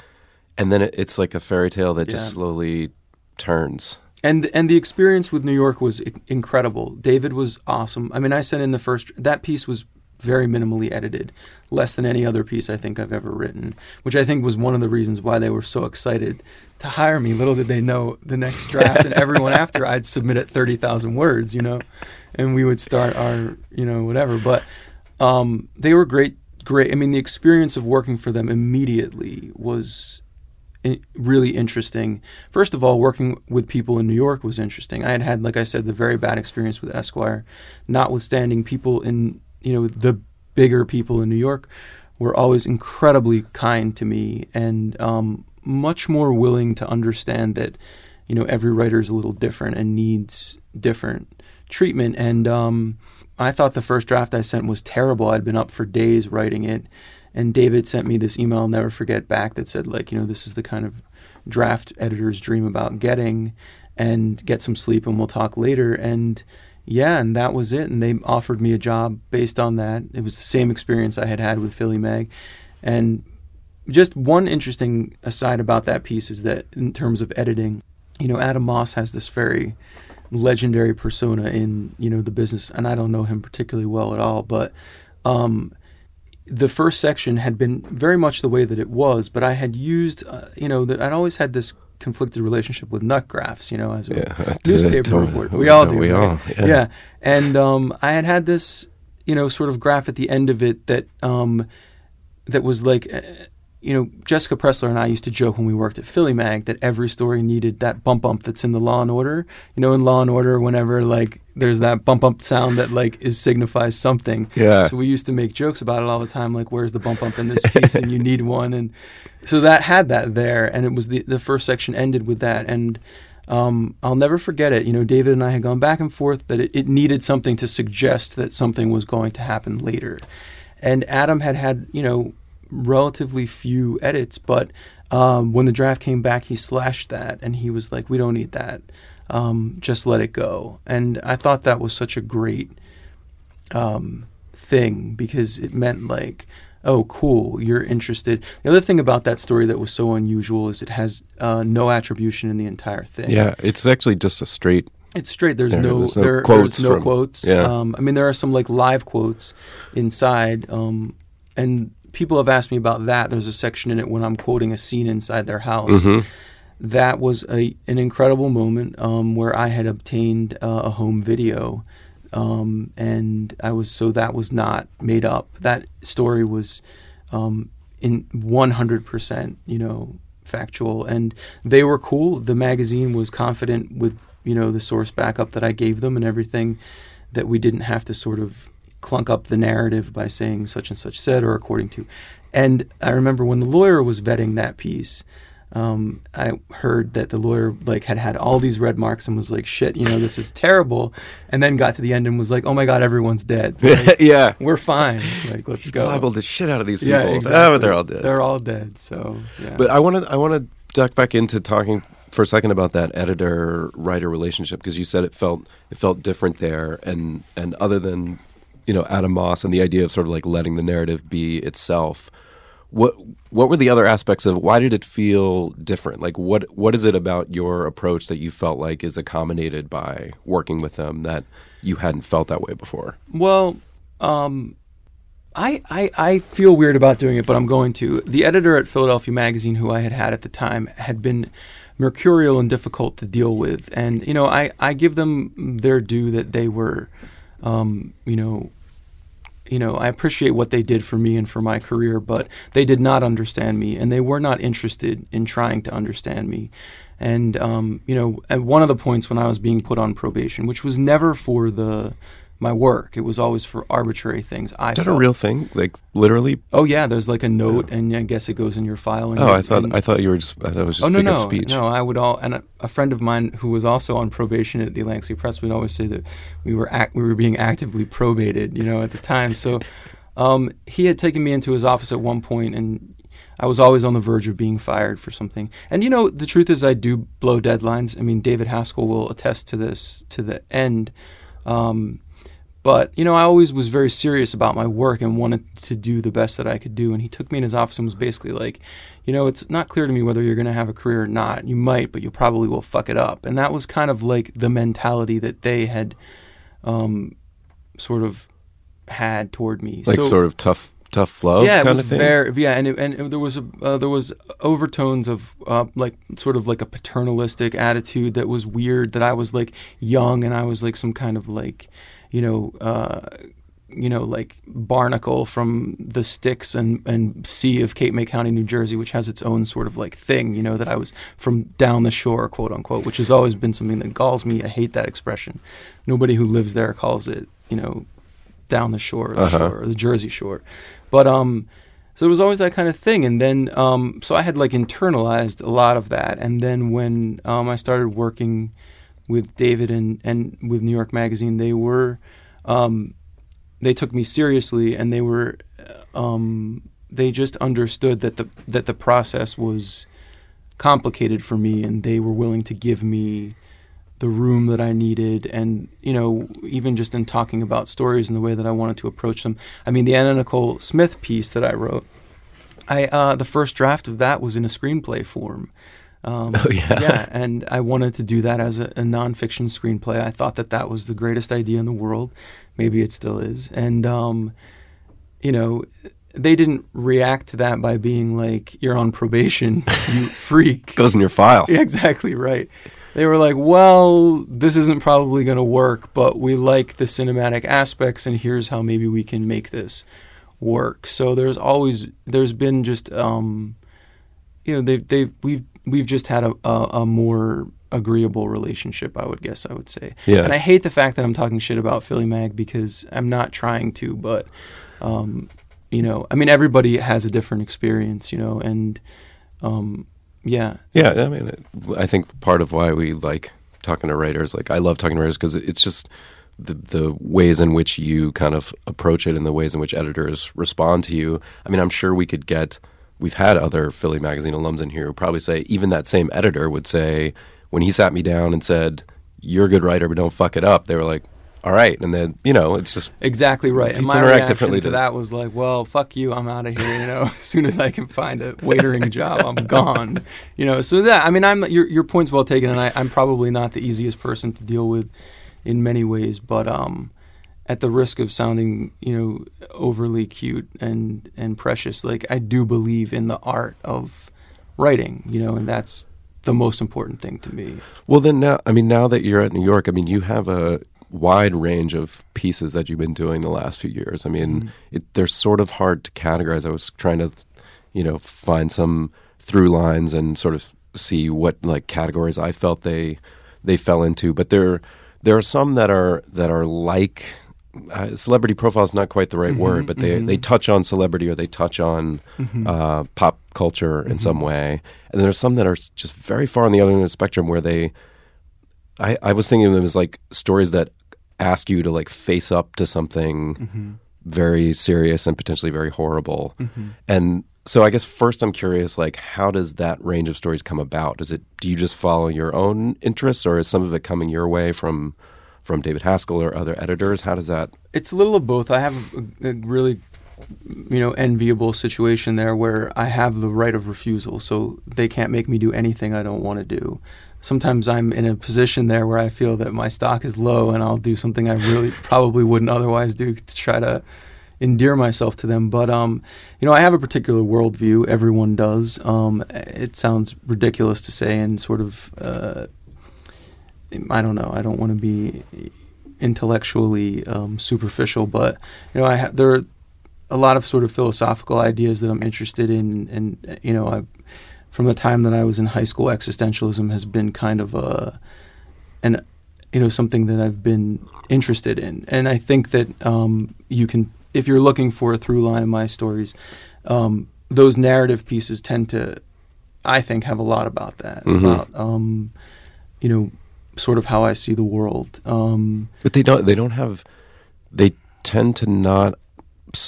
and then it, it's like a fairy tale that just slowly turns. and and the experience with New York was incredible. David was awesome. I mean, I sent in the first that piece was very minimally edited, less than any other piece I think I've ever written, which I think was one of the reasons why they were so excited to hire me. Little did they know the next draft and everyone after I'd submit at 30,000 words, you know, and we would start our, you know, whatever, but um, they were great great. I mean, the experience of working for them immediately was really interesting. First of all, working with people in New York was interesting. I had had, like I said, the very bad experience with Esquire. Notwithstanding, people in you know the bigger people in New York were always incredibly kind to me and um, much more willing to understand that you know every writer is a little different and needs different treatment. And um, I thought the first draft I sent was terrible. I'd been up for days writing it, and David sent me this email I'll never forget back that said like you know this is the kind of draft editors dream about getting, and get some sleep and we'll talk later. And yeah, and that was it. And they offered me a job based on that. It was the same experience I had had with Philly Mag, and just one interesting aside about that piece is that in terms of editing, you know, Adam Moss has this very legendary persona in you know the business, and I don't know him particularly well at all, but um, the first section had been very much the way that it was, but I had used, uh, you know, that I'd always had this conflicted relationship with nut graphs, you know, as a Yeah, newspaper reporter. We all do. We right? all, yeah. yeah. And um, I had had this, you know, sort of graph at the end of it that um, that was like, uh, you know, Jessica Pressler and I used to joke when we worked at Philly Mag that every story needed that bump bump that's in the Law and Order. You know, in Law and Order, whenever like there's that bump bump sound that like is signifies something. Yeah. So we used to make jokes about it all the time, like where's the bump bump in this piece, and you need one, and so that had that there, and it was the the first section ended with that, and um, I'll never forget it. You know, David and I had gone back and forth that it, it needed something to suggest that something was going to happen later, and Adam had had you know relatively few edits, but um, when the draft came back, he slashed that, and he was like, "We don't need that." Um, just let it go. And I thought that was such a great um, thing because it meant like, oh, cool, you're interested. The other thing about that story that was so unusual is it has uh, no attribution in the entire thing. Yeah, it's actually just a straight. It's straight. There's There- no, there's no there, quotes there's no from- quotes. yeah. Um, I mean, there are some like live quotes inside, um, and people have asked me about that. There's a section in it when I'm quoting a scene inside their house. Mhm. That was a an incredible moment um, where I had obtained uh, a home video, um, and I was so that was not made up. That story was um, in 100%, you know, factual, and they were cool. The magazine was confident with you know the source backup that I gave them and everything that we didn't have to sort of clunk up the narrative by saying such and such said or according to. And I remember when the lawyer was vetting that piece, um, I heard that the lawyer like had had all these red marks and was like, "Shit, you know, this is terrible," and then got to the end and was like, "Oh my god, everyone's dead. Like, yeah. we're fine. Like, let's go." Libeled the shit out of these people. yeah, Ah, but they're all dead. They're all dead. So, yeah. But I want to I want to duck back into talking for a second about that editor writer relationship because you said it felt it felt different there and and other than you know Adam Moss and the idea of sort of like letting the narrative be itself what what were the other aspects of why did it feel different? Like what what is it about your approach that you felt like is accommodated by working with them that you hadn't felt that way before? Well, um, I, I I feel weird about doing it, but I'm going to. The editor at Philadelphia Magazine, who I had had at the time, had been mercurial and difficult to deal with, and you know, I I give them their due that they were, um, you know. You know, I appreciate what they did for me and for my career, but they did not understand me, and they were not interested in trying to understand me. And um, you know, at one of the points when I was being put on probation, which was never for the my work, it was always for arbitrary things. I is that a real thing like literally Oh yeah, there's like a note, and I guess it goes in your file. And oh I thought I thought you were just I thought it was just oh no no speech no I would all and a, a friend of mine who was also on probation at the Atlantic City Press would always say that we were act, we were being actively probated, you know, at the time. So um, he had taken me into his office at one point, and I was always on the verge of being fired for something. And you know, the truth is, I do blow deadlines. I mean, David Haskell will attest to this to the end. Um, but you know, I always was very serious about my work and wanted to do the best that I could do. And he took me in his office and was basically like, you know, it's not clear to me whether you're going to have a career or not. You might, but you probably will fuck it up. And that was kind of like the mentality that they had, um, sort of had toward me. like So- sort of tough tough love yeah, it was of thing very yeah, and it, and it- there was a uh, there was overtones of uh, like sort of like a paternalistic attitude that was weird. That I was like young and I was like some kind of like you know. Uh, you know, like Barnacle from the sticks and, and sea of Cape May County, New Jersey, which has its own sort of like thing, you know, that I was from down the shore, quote unquote, which has always been something that galls me. I hate that expression. Nobody who lives there calls it, you know, down the shore, or the Uh-huh. shore, or the Jersey Shore. But um, so it was always that kind of thing. And then, um, so I had like internalized a lot of that. And then when um, I started working with David and, and with New York Magazine, they were, um, they took me seriously and they were, um, they just understood that the, that the process was complicated for me and they were willing to give me the room that I needed, and you know, even just in talking about stories and the way that I wanted to approach them. I mean, the Anna Nicole Smith piece that I wrote, I uh, the first draft of that was in a screenplay form. Um, oh yeah, yeah, and I wanted to do that as a, a nonfiction screenplay. I thought that that was the greatest idea in the world. Maybe it still is, and um, you know, they didn't react to that by being like, "You're on probation, you freak." it goes in your file. Yeah, exactly right they were like, well, this isn't probably going to work, but we like the cinematic aspects, and here's how maybe we can make this work. So there's always there's been just um, you know they they we've we've just had a, a, a more agreeable relationship. I would guess I would say. Yeah. And I hate the fact that I'm talking shit about Philly Mag because I'm not trying to, but um, you know, I mean, everybody has a different experience, you know, and um, yeah. Yeah. I mean, I think part of why we like talking to writers, like I love talking to writers because it's just the the ways in which you kind of approach it and the ways in which editors respond to you. I mean, I'm sure we could get. We've had other Philly magazine alums in here who probably say even that same editor would say when he sat me down and said, "You're a good writer, but don't fuck it up." They were like, all right. And then, you know, it's just exactly right. And my reaction to, to that was like, well, fuck you. I'm out of here. You know, as soon as I can find a waitering job, I'm gone. You know, so that, I mean, I'm, your, your point's well taken. And I, I'm probably not the easiest person to deal with in many ways, but, um, at the risk of sounding, you know, overly cute and, and precious, like I do believe in the art of writing, you know, and that's the most important thing to me. Well, then now, I mean, now that you're at New York, I mean, you have a wide range of pieces that you've been doing the last few years. I mean, mm it, they're sort of hard to categorize. I was trying to, you know, find some through lines and sort of see what like categories I felt they they fell into. But there there are some that are that are like uh, celebrity profile is not quite the right mm-hmm, word, but they, mm-hmm. they touch on celebrity or they touch on mm-hmm. uh, pop culture in some mm-hmm. way. And there's some that are just very far on the other end of the spectrum where they. I, I was thinking of them as like stories that ask you to like face up to something mm-hmm. very serious and potentially very horrible. Mm-hmm. And so I guess first I'm curious like how does that range of stories come about? Is it do you just follow your own interests or is some of it coming your way from from David Haskell or other editors? How does that It's a little of both. I have a, a really you know enviable situation there where I have the right of refusal so they can't make me do anything I don't want to do sometimes I'm in a position there where I feel that my stock is low and I'll do something I really probably wouldn't otherwise do to try to endear myself to them. But um, you know, I have a particular worldview. Everyone does. Um, it sounds ridiculous to say, and sort of, uh, I don't know. I don't want to be intellectually um, superficial, but you know, I ha- there are a lot of sort of philosophical ideas that I'm interested in, and you know, I from the time that I was in high school, existentialism has been kind of a an you know something that I've been interested in, and I think that um, you can if you're looking for a through line in my stories, um, those narrative pieces tend to, I think, have a lot about that mm-hmm. about um, you know sort of how I see the world. Um, but they don't. They don't have. They tend to not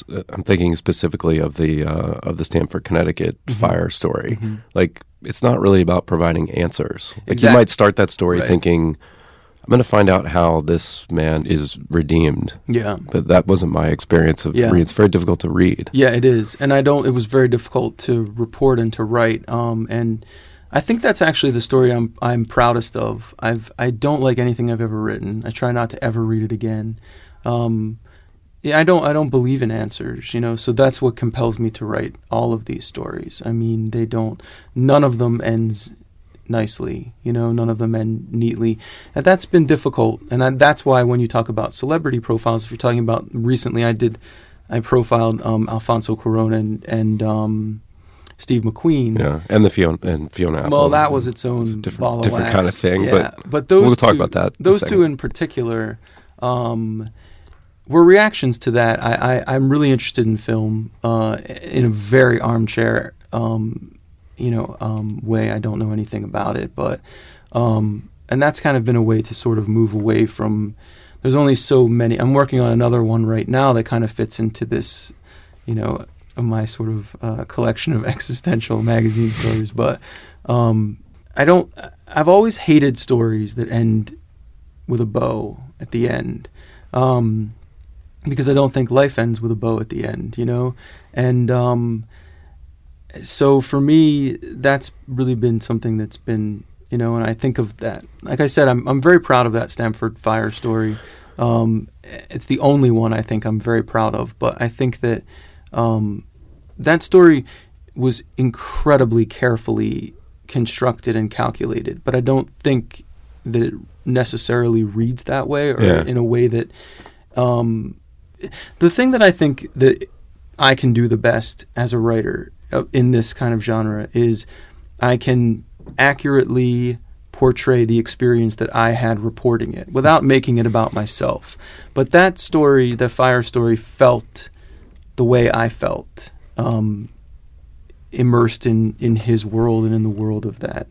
uh, I'm thinking specifically of the uh, of the Stamford, Connecticut mm-hmm. fire story. Mm-hmm. Like it's not really about providing answers. Like exactly. you might start that story right. thinking, I'm going to find out how this man is redeemed. Yeah. But that wasn't my experience of yeah. reading. It's very difficult to read. Yeah, it is. And I don't, it was very difficult to report and to write. Um, and I think that's actually the story I'm, I'm proudest of. I've, I don't like anything I've ever written. I try not to ever read it again. Um, yeah, I don't I don't believe in answers, you know, so that's what compels me to write all of these stories. I mean, they don't none of them ends nicely, you know, none of them end neatly. And that's been difficult. And I, that's why when you talk about celebrity profiles, if you're talking about recently I did I profiled um, Alfonso Cuarón and, and um, Steve McQueen. Yeah, and the Fiona and Fiona Apple. Well, that was its own different, different kind of thing. Yeah. But, but those we'll two, talk about that. Those two in particular, um, were reactions to that. I, I I'm really interested in film uh, in a very armchair um, you know um, way. I don't know anything about it, but um, and that's kind of been a way to sort of move away from. There's only so many. I'm working on another one right now that kind of fits into this, you know, my sort of uh, collection of existential magazine stories. But um, I don't. I've always hated stories that end with a bow at the end. Um, because I don't think life ends with a bow at the end, you know? And um, so for me, that's really been something that's been, you know, and I think of that. Like I said, I'm, I'm very proud of that Stamford Fire story. Um, it's the only one I think I'm very proud of, but I think that um, that story was incredibly carefully constructed and calculated, but I don't think that it necessarily reads that way or Yeah. in a way that um, the thing that I think that I can do the best as a writer uh, in this kind of genre is I can accurately portray the experience that I had reporting it without making it about myself. But that story, the fire story, felt the way I felt, um, immersed in in his world and in the world of that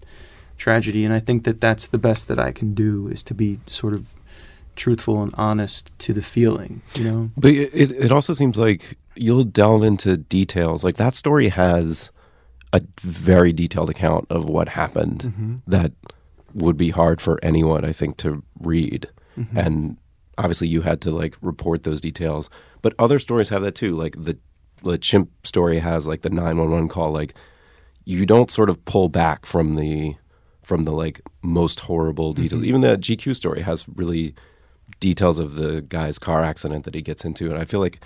tragedy. And I think that that's the best that I can do is to be sort of truthful and honest to the feeling. You know. But it, it it also seems like you'll delve into details. Like that story has a very detailed account of what happened that would be hard for anyone, I think, to read. And obviously, you had to like report those details. But other stories have that too. Like the the chimp story has like the nine one one call. Like you don't sort of pull back from the from the like most horrible details. Mm-hmm. Even the GQ story has really details of the guy's car accident that he gets into, and I feel like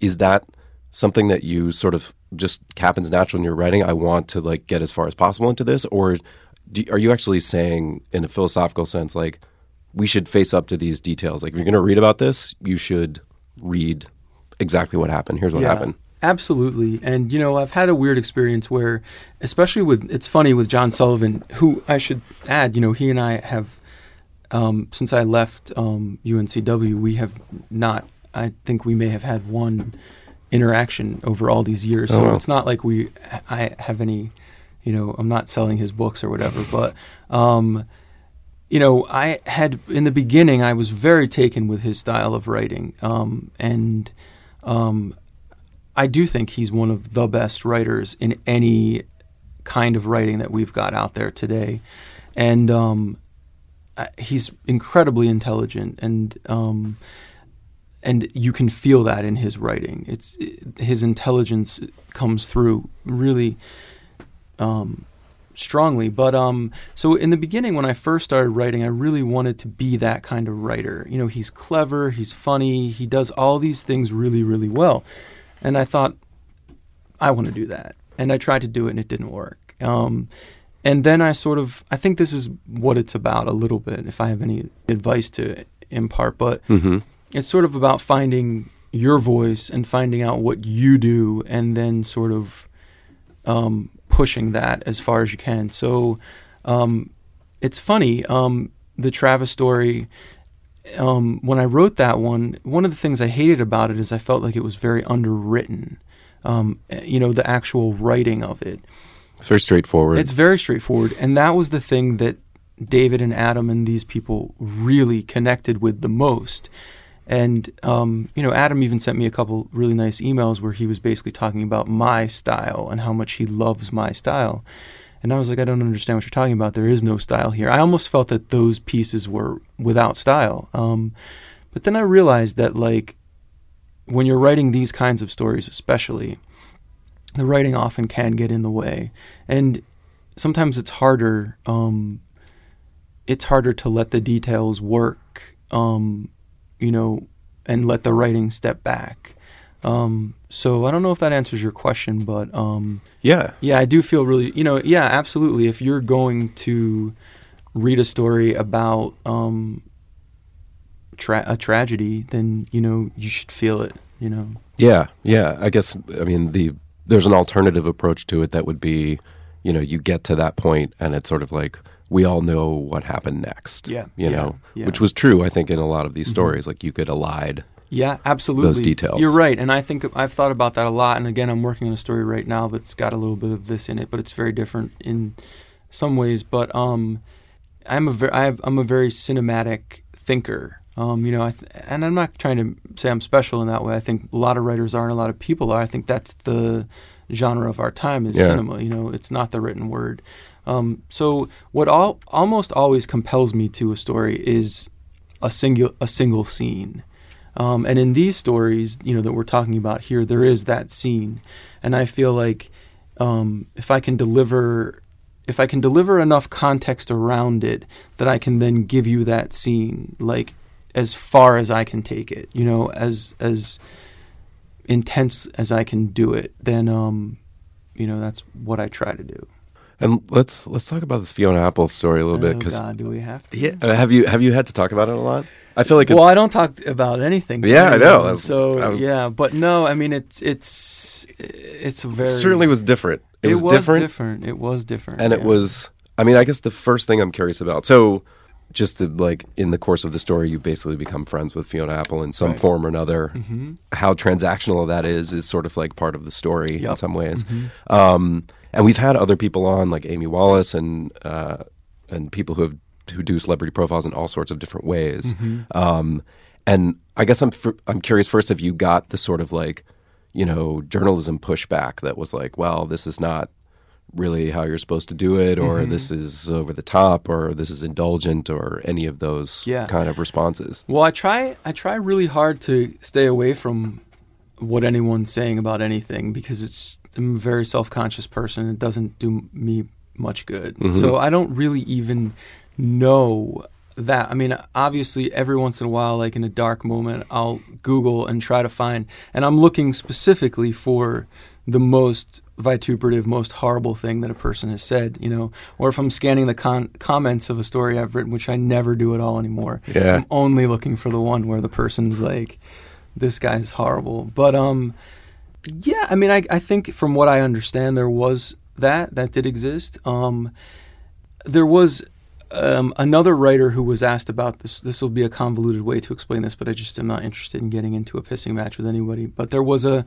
is that something that you sort of just happens natural in your writing? I want to like get as far as possible into this, or do, are you actually saying in a philosophical sense like we should face up to these details? Like if you're going to read about this, you should read exactly what happened. Here's what happened. Absolutely. And, you know, I've had a weird experience where, especially with, it's funny with John Sullivan, who I should add, you know, he and I have, um, since I left um, UNCW, we have not, I think we may have had one interaction over all these years. So Oh, wow. it's not like we, I have any, you know, I'm not selling his books or whatever, but, um, you know, I had in the beginning, I was very taken with his style of writing, um, and um, I do think he's one of the best writers in any kind of writing that we've got out there today, and um, he's incredibly intelligent, and um, and you can feel that in his writing. It's his intelligence comes through really um, strongly. But um, so in the beginning, when I first started writing, I really wanted to be that kind of writer. You know, he's clever, he's funny, he does all these things really, really well. And I thought, I want to do that. And I tried to do it, and it didn't work. Um, and then I sort of, I think this is what it's about a little bit, if I have any advice to impart. But Mm-hmm. it's sort of about finding your voice and finding out what you do and then sort of um, pushing that as far as you can. So um, it's funny. Um, the Travis story, um, when I wrote that one, one of the things I hated about it is I felt like it was very underwritten. Um, you know, the actual writing of it. It's very straightforward. It's very straightforward, and that was the thing that David and Adam and these people really connected with the most. And um, you know, Adam even sent me a couple really nice emails where he was basically talking about my style and how much he loves my style. And I was like, I don't understand what you're talking about. There is no style here. I almost felt that those pieces were without style. Um, but then I realized that like when you're writing these kinds of stories, especially, the writing often can get in the way, and sometimes it's harder. Um, it's harder to let the details work, um, you know, and let the writing step back. Um, so I don't know if that answers your question, but um, yeah. yeah, I do feel really, you know, yeah, absolutely. If you're going to read a story about um, tra- a tragedy, then you know you should feel it. You know, Yeah, yeah. I guess I mean the there's an alternative approach to it that would be, you know, you get to that point and it's sort of like we all know what happened next. Yeah, You yeah, know, yeah. which was true I think in a lot of these Mhm. stories. Like you could elide Yeah, absolutely. those details. You're right, and I think I've thought about that a lot. And again, I'm working on a story right now that's got a little bit of this in it, but it's very different in some ways. But um, I'm a very, I'm a very cinematic thinker. Um, you know, I th- and I'm not trying to say I'm special in that way. I think a lot of writers are, and a lot of people are. I think that's the genre of our time is Yeah. cinema. You know, it's not the written word. Um, so what almost always compels me to a story is a single a single scene. Um, and in these stories, you know, that we're talking about here, there is that scene, and I feel like um, if I can deliver, if I can deliver enough context around it, that I can then give you that scene, like as far as I can take it, you know, as as intense as I can do it, then um, you know, that's what I try to do. And let's let's talk about this Fiona Apple story a little bit oh because do we have to? yeah, uh, have you have you had to talk about it a lot? I feel like well, I don't talk about anything. Yeah, I know. So was- yeah, but no, I mean it's it's it's a it very certainly was different. It, was, different, different. It was different, and it was. I mean, I guess the first thing I'm curious about. So, just to like in the course of the story, you basically become friends with Fiona Apple in some Right. form or another. Mhm. How transactional that is is sort of like part of the story in some ways. Mhm. Um, and we've had other people on, like Amy Wallace, and uh, and people who have who do celebrity profiles in all sorts of different ways. Mm-hmm. Um, and I guess I'm fr- I'm curious first if you got the sort of like you know journalism pushback that was like, well, this is not really how you're supposed to do it, or Mhm. this is over the top, or this is indulgent, or any of those Yeah. kind of responses. Well, I try I try really hard to stay away from what anyone's saying about anything because it's I'm a very self conscious person. It doesn't do me much good. Mhm. So I don't really even know that. I mean, obviously, every once in a while, like in a dark moment, I'll Google and try to find, and I'm looking specifically for the most vituperative, most horrible thing that a person has said, you know, or if I'm scanning the con- comments of a story I've written, which I never do at all anymore. Yeah. I'm only looking for the one where the person's like, this guy's horrible. But, um, yeah, I mean, I, I think from what I understand, there was that, that did exist. Um, there was um, another writer who was asked about this. This will be a convoluted way to explain this, but I just am not interested in getting into a pissing match with anybody. But there was a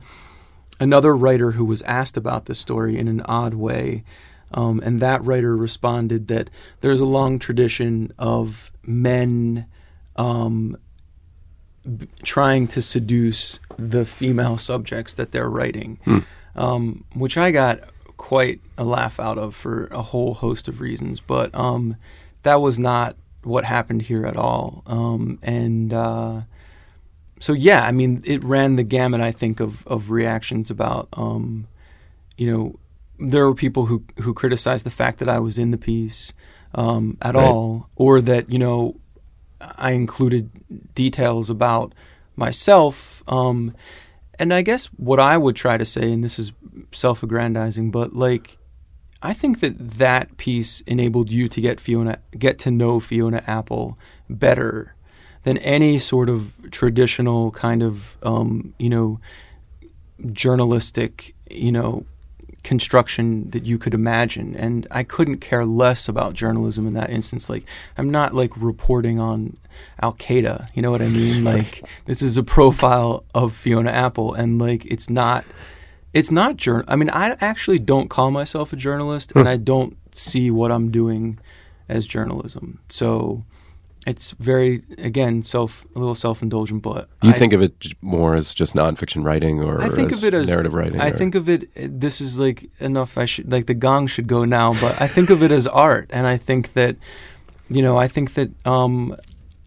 another writer who was asked about this story in an odd way, um, and that writer responded that there's a long tradition of men um, b- trying to seduce the female subjects that they're writing, um, which I got quite a laugh out of for a whole host of reasons. But um, that was not what happened here at all. Um, and uh, so, yeah, I mean, it ran the gamut, I think, of, of reactions about, um, you know, there were people who, who criticized the fact that I was in the piece um, at Right. all, or that, you know, I included details about myself. Um, and I guess what I would try to say, and this is self aggrandizing, but like, I think that that piece enabled you to get Fiona, get to know Fiona Apple better than any sort of traditional kind of, um, you know, journalistic, you know, construction that you could imagine. And I couldn't care less about journalism in that instance. Like, I'm not like reporting on Al Qaeda. You know what I mean? Like, this is a profile of Fiona Apple, and like, it's not. It's not journal. I mean, I actually don't call myself a journalist, and I don't see what I'm doing as journalism. So, it's very again self a little self indulgent. But You I- think of it more as just nonfiction writing, or I think of it as narrative writing? I or- think of it. This is like enough. I should like the gong should go now, but I think of it as art, and I think that you know, I think that um,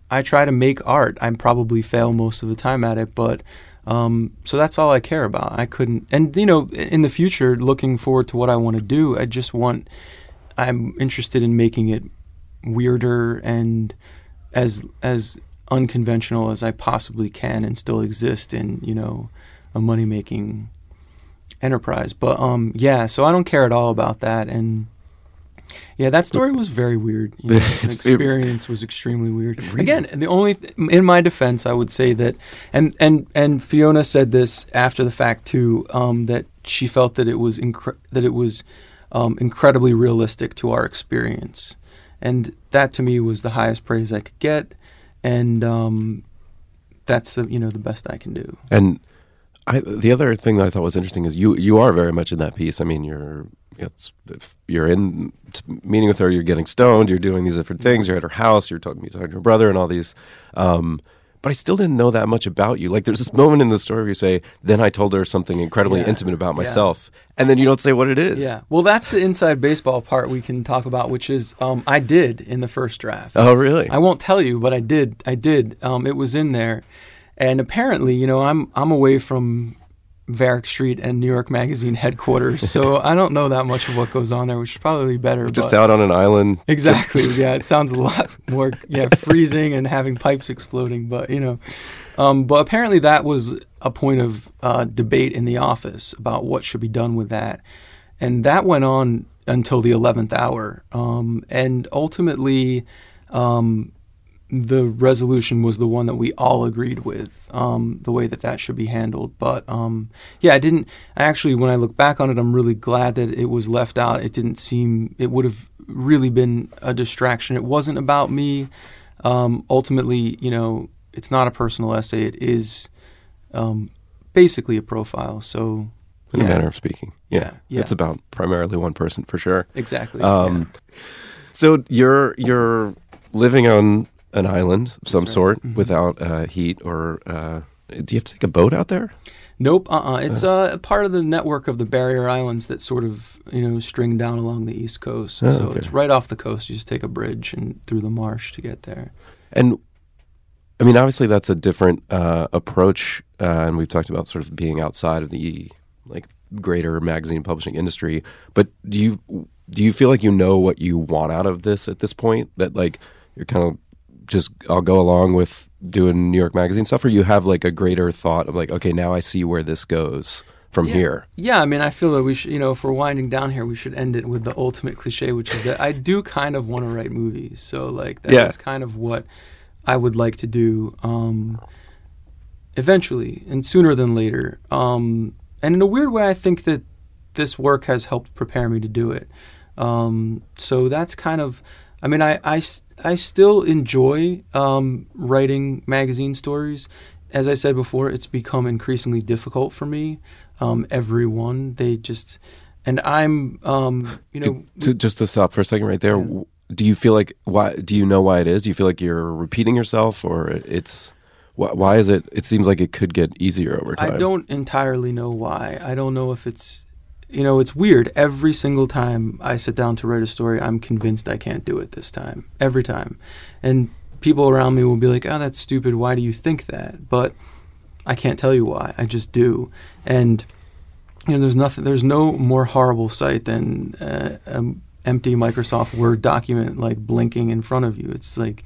I try to make art. I probably fail most of the time at it, but um, so that's all I care about. I couldn't, and you know, in the future, looking forward to what I want to do. I just want. I'm interested in making it weirder and as as unconventional as I possibly can and still exist in you know a money making enterprise. But um yeah, so I don't care at all about that and yeah, that story was very weird. You know, the experience was extremely weird. Again, the only th- in my defense, I would say that, and and and Fiona said this after the fact too, um, that she felt that it was incre- that it was um, incredibly realistic to our experience, and that to me was the highest praise I could get, and um, that's the you know the best I can do. And I, the other thing that I thought was interesting is you you are very much in that piece. I mean, you're you're in meeting with her, you're getting stoned, you're doing these different things, you're at her house, you're talking, you're talking to her brother, and all these. Um, but I still didn't know that much about you. Like, there's this moment in the story where you say, "Then I told her something incredibly Yeah. intimate about Yeah. myself," and then you don't say what it is. Yeah. Well, that's the inside baseball part we can talk about, which is um, I did in the first draft. Oh, really? I won't tell you, but I did. I did. Um, it was in there, and apparently, you know, I'm I'm away from Varick Street and New York Magazine headquarters, so I don't know that much of what goes on there, which is probably better. Just out on an island. Exactly. yeah, it sounds a lot more yeah, freezing and having pipes exploding, but you know. Um, but apparently that was a point of uh, debate in the office about what should be done with that, and that went on until the eleventh hour. Um, and ultimately, um, the resolution was the one that we all agreed with, um, the way that that should be handled. But um, yeah, I didn't. I actually, when I look back on it, I'm really glad that it was left out. It didn't seem it would have really been a distraction. It wasn't about me. Um, ultimately, you know, it's not a personal essay. It is um, basically a profile. So in a manner of speaking. Yeah. Yeah, yeah. It's about primarily one person for sure. exactly. Um, So you're you're living on an island of some right. sort Mhm. without uh, heat or uh, do you have to take a boat out there? Nope. Uh. uh It's uh, part of the network of the barrier islands that sort of you know string down along the east coast. Oh, so okay. it's right off the coast. You just take a bridge and through the marsh to get there. And I mean, obviously, that's a different uh, approach, uh, and we've talked about sort of being outside of the like greater magazine publishing industry. But do you do you feel like you know what you want out of this at this point? That like you're kind of just I'll go along with doing New York Magazine stuff, or you have like a greater thought of like, okay, now I see where this goes from Yeah. here. Yeah, I mean, I feel that we should, you know, if we're winding down here, we should end it with the ultimate cliche, which is that I do kind of want to write movies. So, like, that's Yeah. kind of what I would like to do um, eventually and sooner than later. Um, and in a weird way, I think that this work has helped prepare me to do it. Um, so that's kind of, I mean, I, I, I still enjoy um, writing magazine stories. As I said before, it's become increasingly difficult for me. Um, every one, they just, and I'm, um, you know, to, just to stop for a second right there Yeah. do you feel like why do you know why it is do you feel like you're repeating yourself or it's why, why is it it seems like it could get easier over time I don't entirely know why. I don't know if it's, you know, it's weird. Every single time I sit down to write a story, I'm convinced I can't do it this time. Every time. And people around me will be like, oh, that's stupid. Why do you think that? But I can't tell you why. I just do. And, you know, there's nothing, there's no more horrible sight than uh, an empty Microsoft Word document like blinking in front of you. It's like,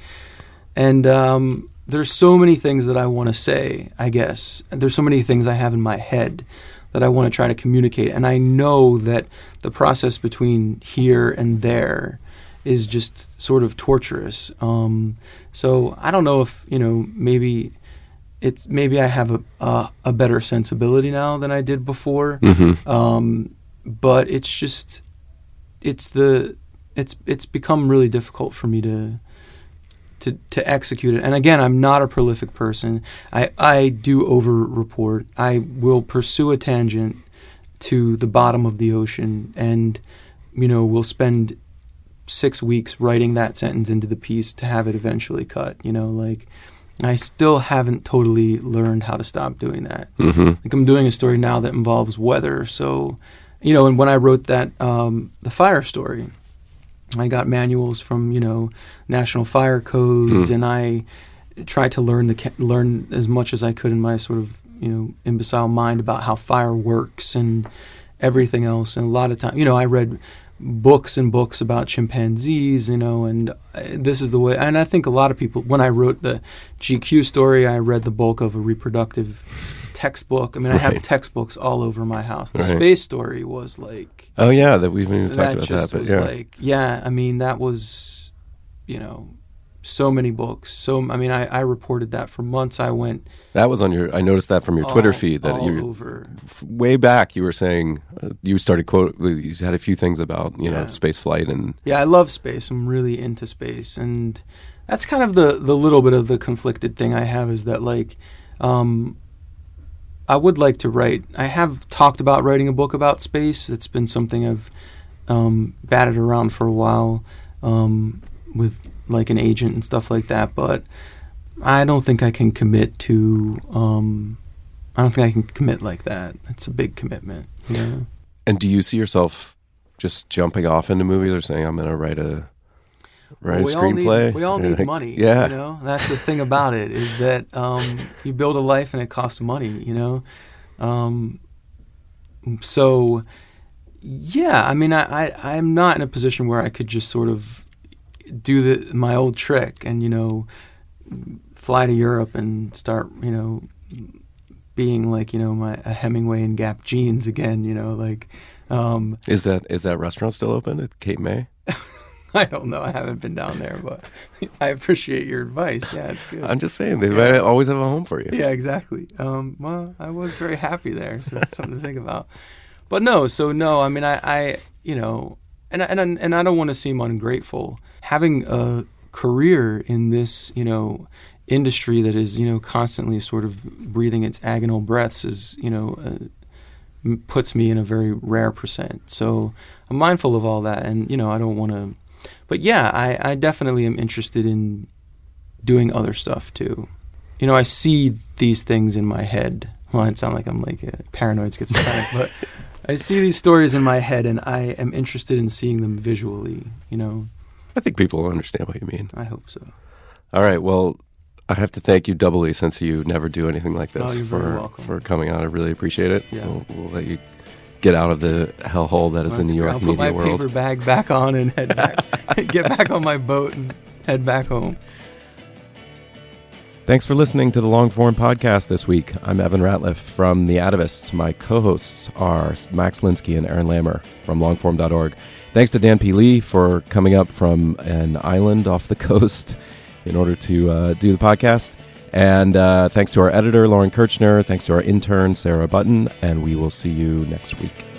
and um, there's so many things that I want to say, I guess. There's so many things I have in my head that I want to try to communicate. And I know that the process between here and there is just sort of torturous. Um, so I don't know if, you know, maybe it's maybe I have a, a, a better sensibility now than I did before. Mhm. Um, but it's just, it's the, it's it's become really difficult for me to to to execute it. And again, I'm not a prolific person. I I do over report. I will pursue a tangent to the bottom of the ocean and you know, we'll spend 6 weeks writing that sentence into the piece to have it eventually cut, you know, like I still haven't totally learned how to stop doing that. Mhm. Like I'm doing a story now that involves weather, so you know, and when I wrote that um, the fire story, I got manuals from you know national fire codes, Hmm. and I tried to learn the learn as much as I could in my sort of you know imbecile mind about how fire works and everything else. And a lot of time, you know, I read books and books about chimpanzees, you know, and uh, this is the way. And I think a lot of people, when I wrote the GQ story, I read the bulk of a reproductive textbook. I mean, I have Right. textbooks all over my house. The Right. space story was like oh yeah that we've even talked about that but was yeah like yeah i mean that was you know so many books so i mean i, I reported that for months i went that was on your i noticed that from your twitter feed that you over f- way back you were saying uh, you started quote you had a few things about you know space flight and yeah i love space i'm really into space and that's kind of the the little bit of the conflicted thing I have is that like um, I would like to write. I have talked about writing a book about space. It's been something I've um, batted around for a while um, with like an agent and stuff like that. But I don't think I can commit to. Um, I don't think I can commit like that. It's a big commitment. Yeah. And do you see yourself just jumping off into movies or saying, "I'm going to write a write Well, a screenplay"? All need, we all need like, money. Yeah. You know, that's the thing about it is that um, you build a life and it costs money. You know, um, so yeah. I mean, I, I I'm not in a position where I could just sort of do the my old trick and you know fly to Europe and start you know being like you know my a Hemingway and Gap jeans again. You know, like. Um, Is that is that restaurant still open at Cape May? I don't know. I haven't been down there, but I appreciate your advice. Yeah, it's good. I'm just saying they might always have a home for you. yeah, exactly. Um, well, I was very happy there, so that's something to think about. But no, so no. I mean, I, I you know, and and and I don't want to seem ungrateful. Having a career in this, you know, industry that is, you know, constantly sort of breathing its agonal breaths is, you know. Uh, puts me in a very rare percent so i'm mindful of all that and you know i don't want to but yeah I, I definitely am interested in doing other stuff too you know i see these things in my head well it sounds like i'm like a paranoid schizophrenic but i see these stories in my head and i am interested in seeing them visually you know I think people will understand what you mean. i hope so All right. Well, I have to thank you doubly since you never do anything like oh, this Oh, for for coming on. I really appreciate it. Yeah. We'll, we'll let you get out of the hellhole that is That's the New great. York I'll put my media world. paper bag back on and head back get back on my boat and head back home Thanks for listening to the Longform podcast this week. I'm Evan Ratliff from The Atavists. My co hosts are Max Linsky and Aaron Lammer from longform.org. Thanks to Dan P. Lee for coming up from an island off the coast in order to uh, do the podcast. And uh, thanks to our editor, Lauren Kirchner. Thanks to our intern, Sarah Button. And we will see you next week.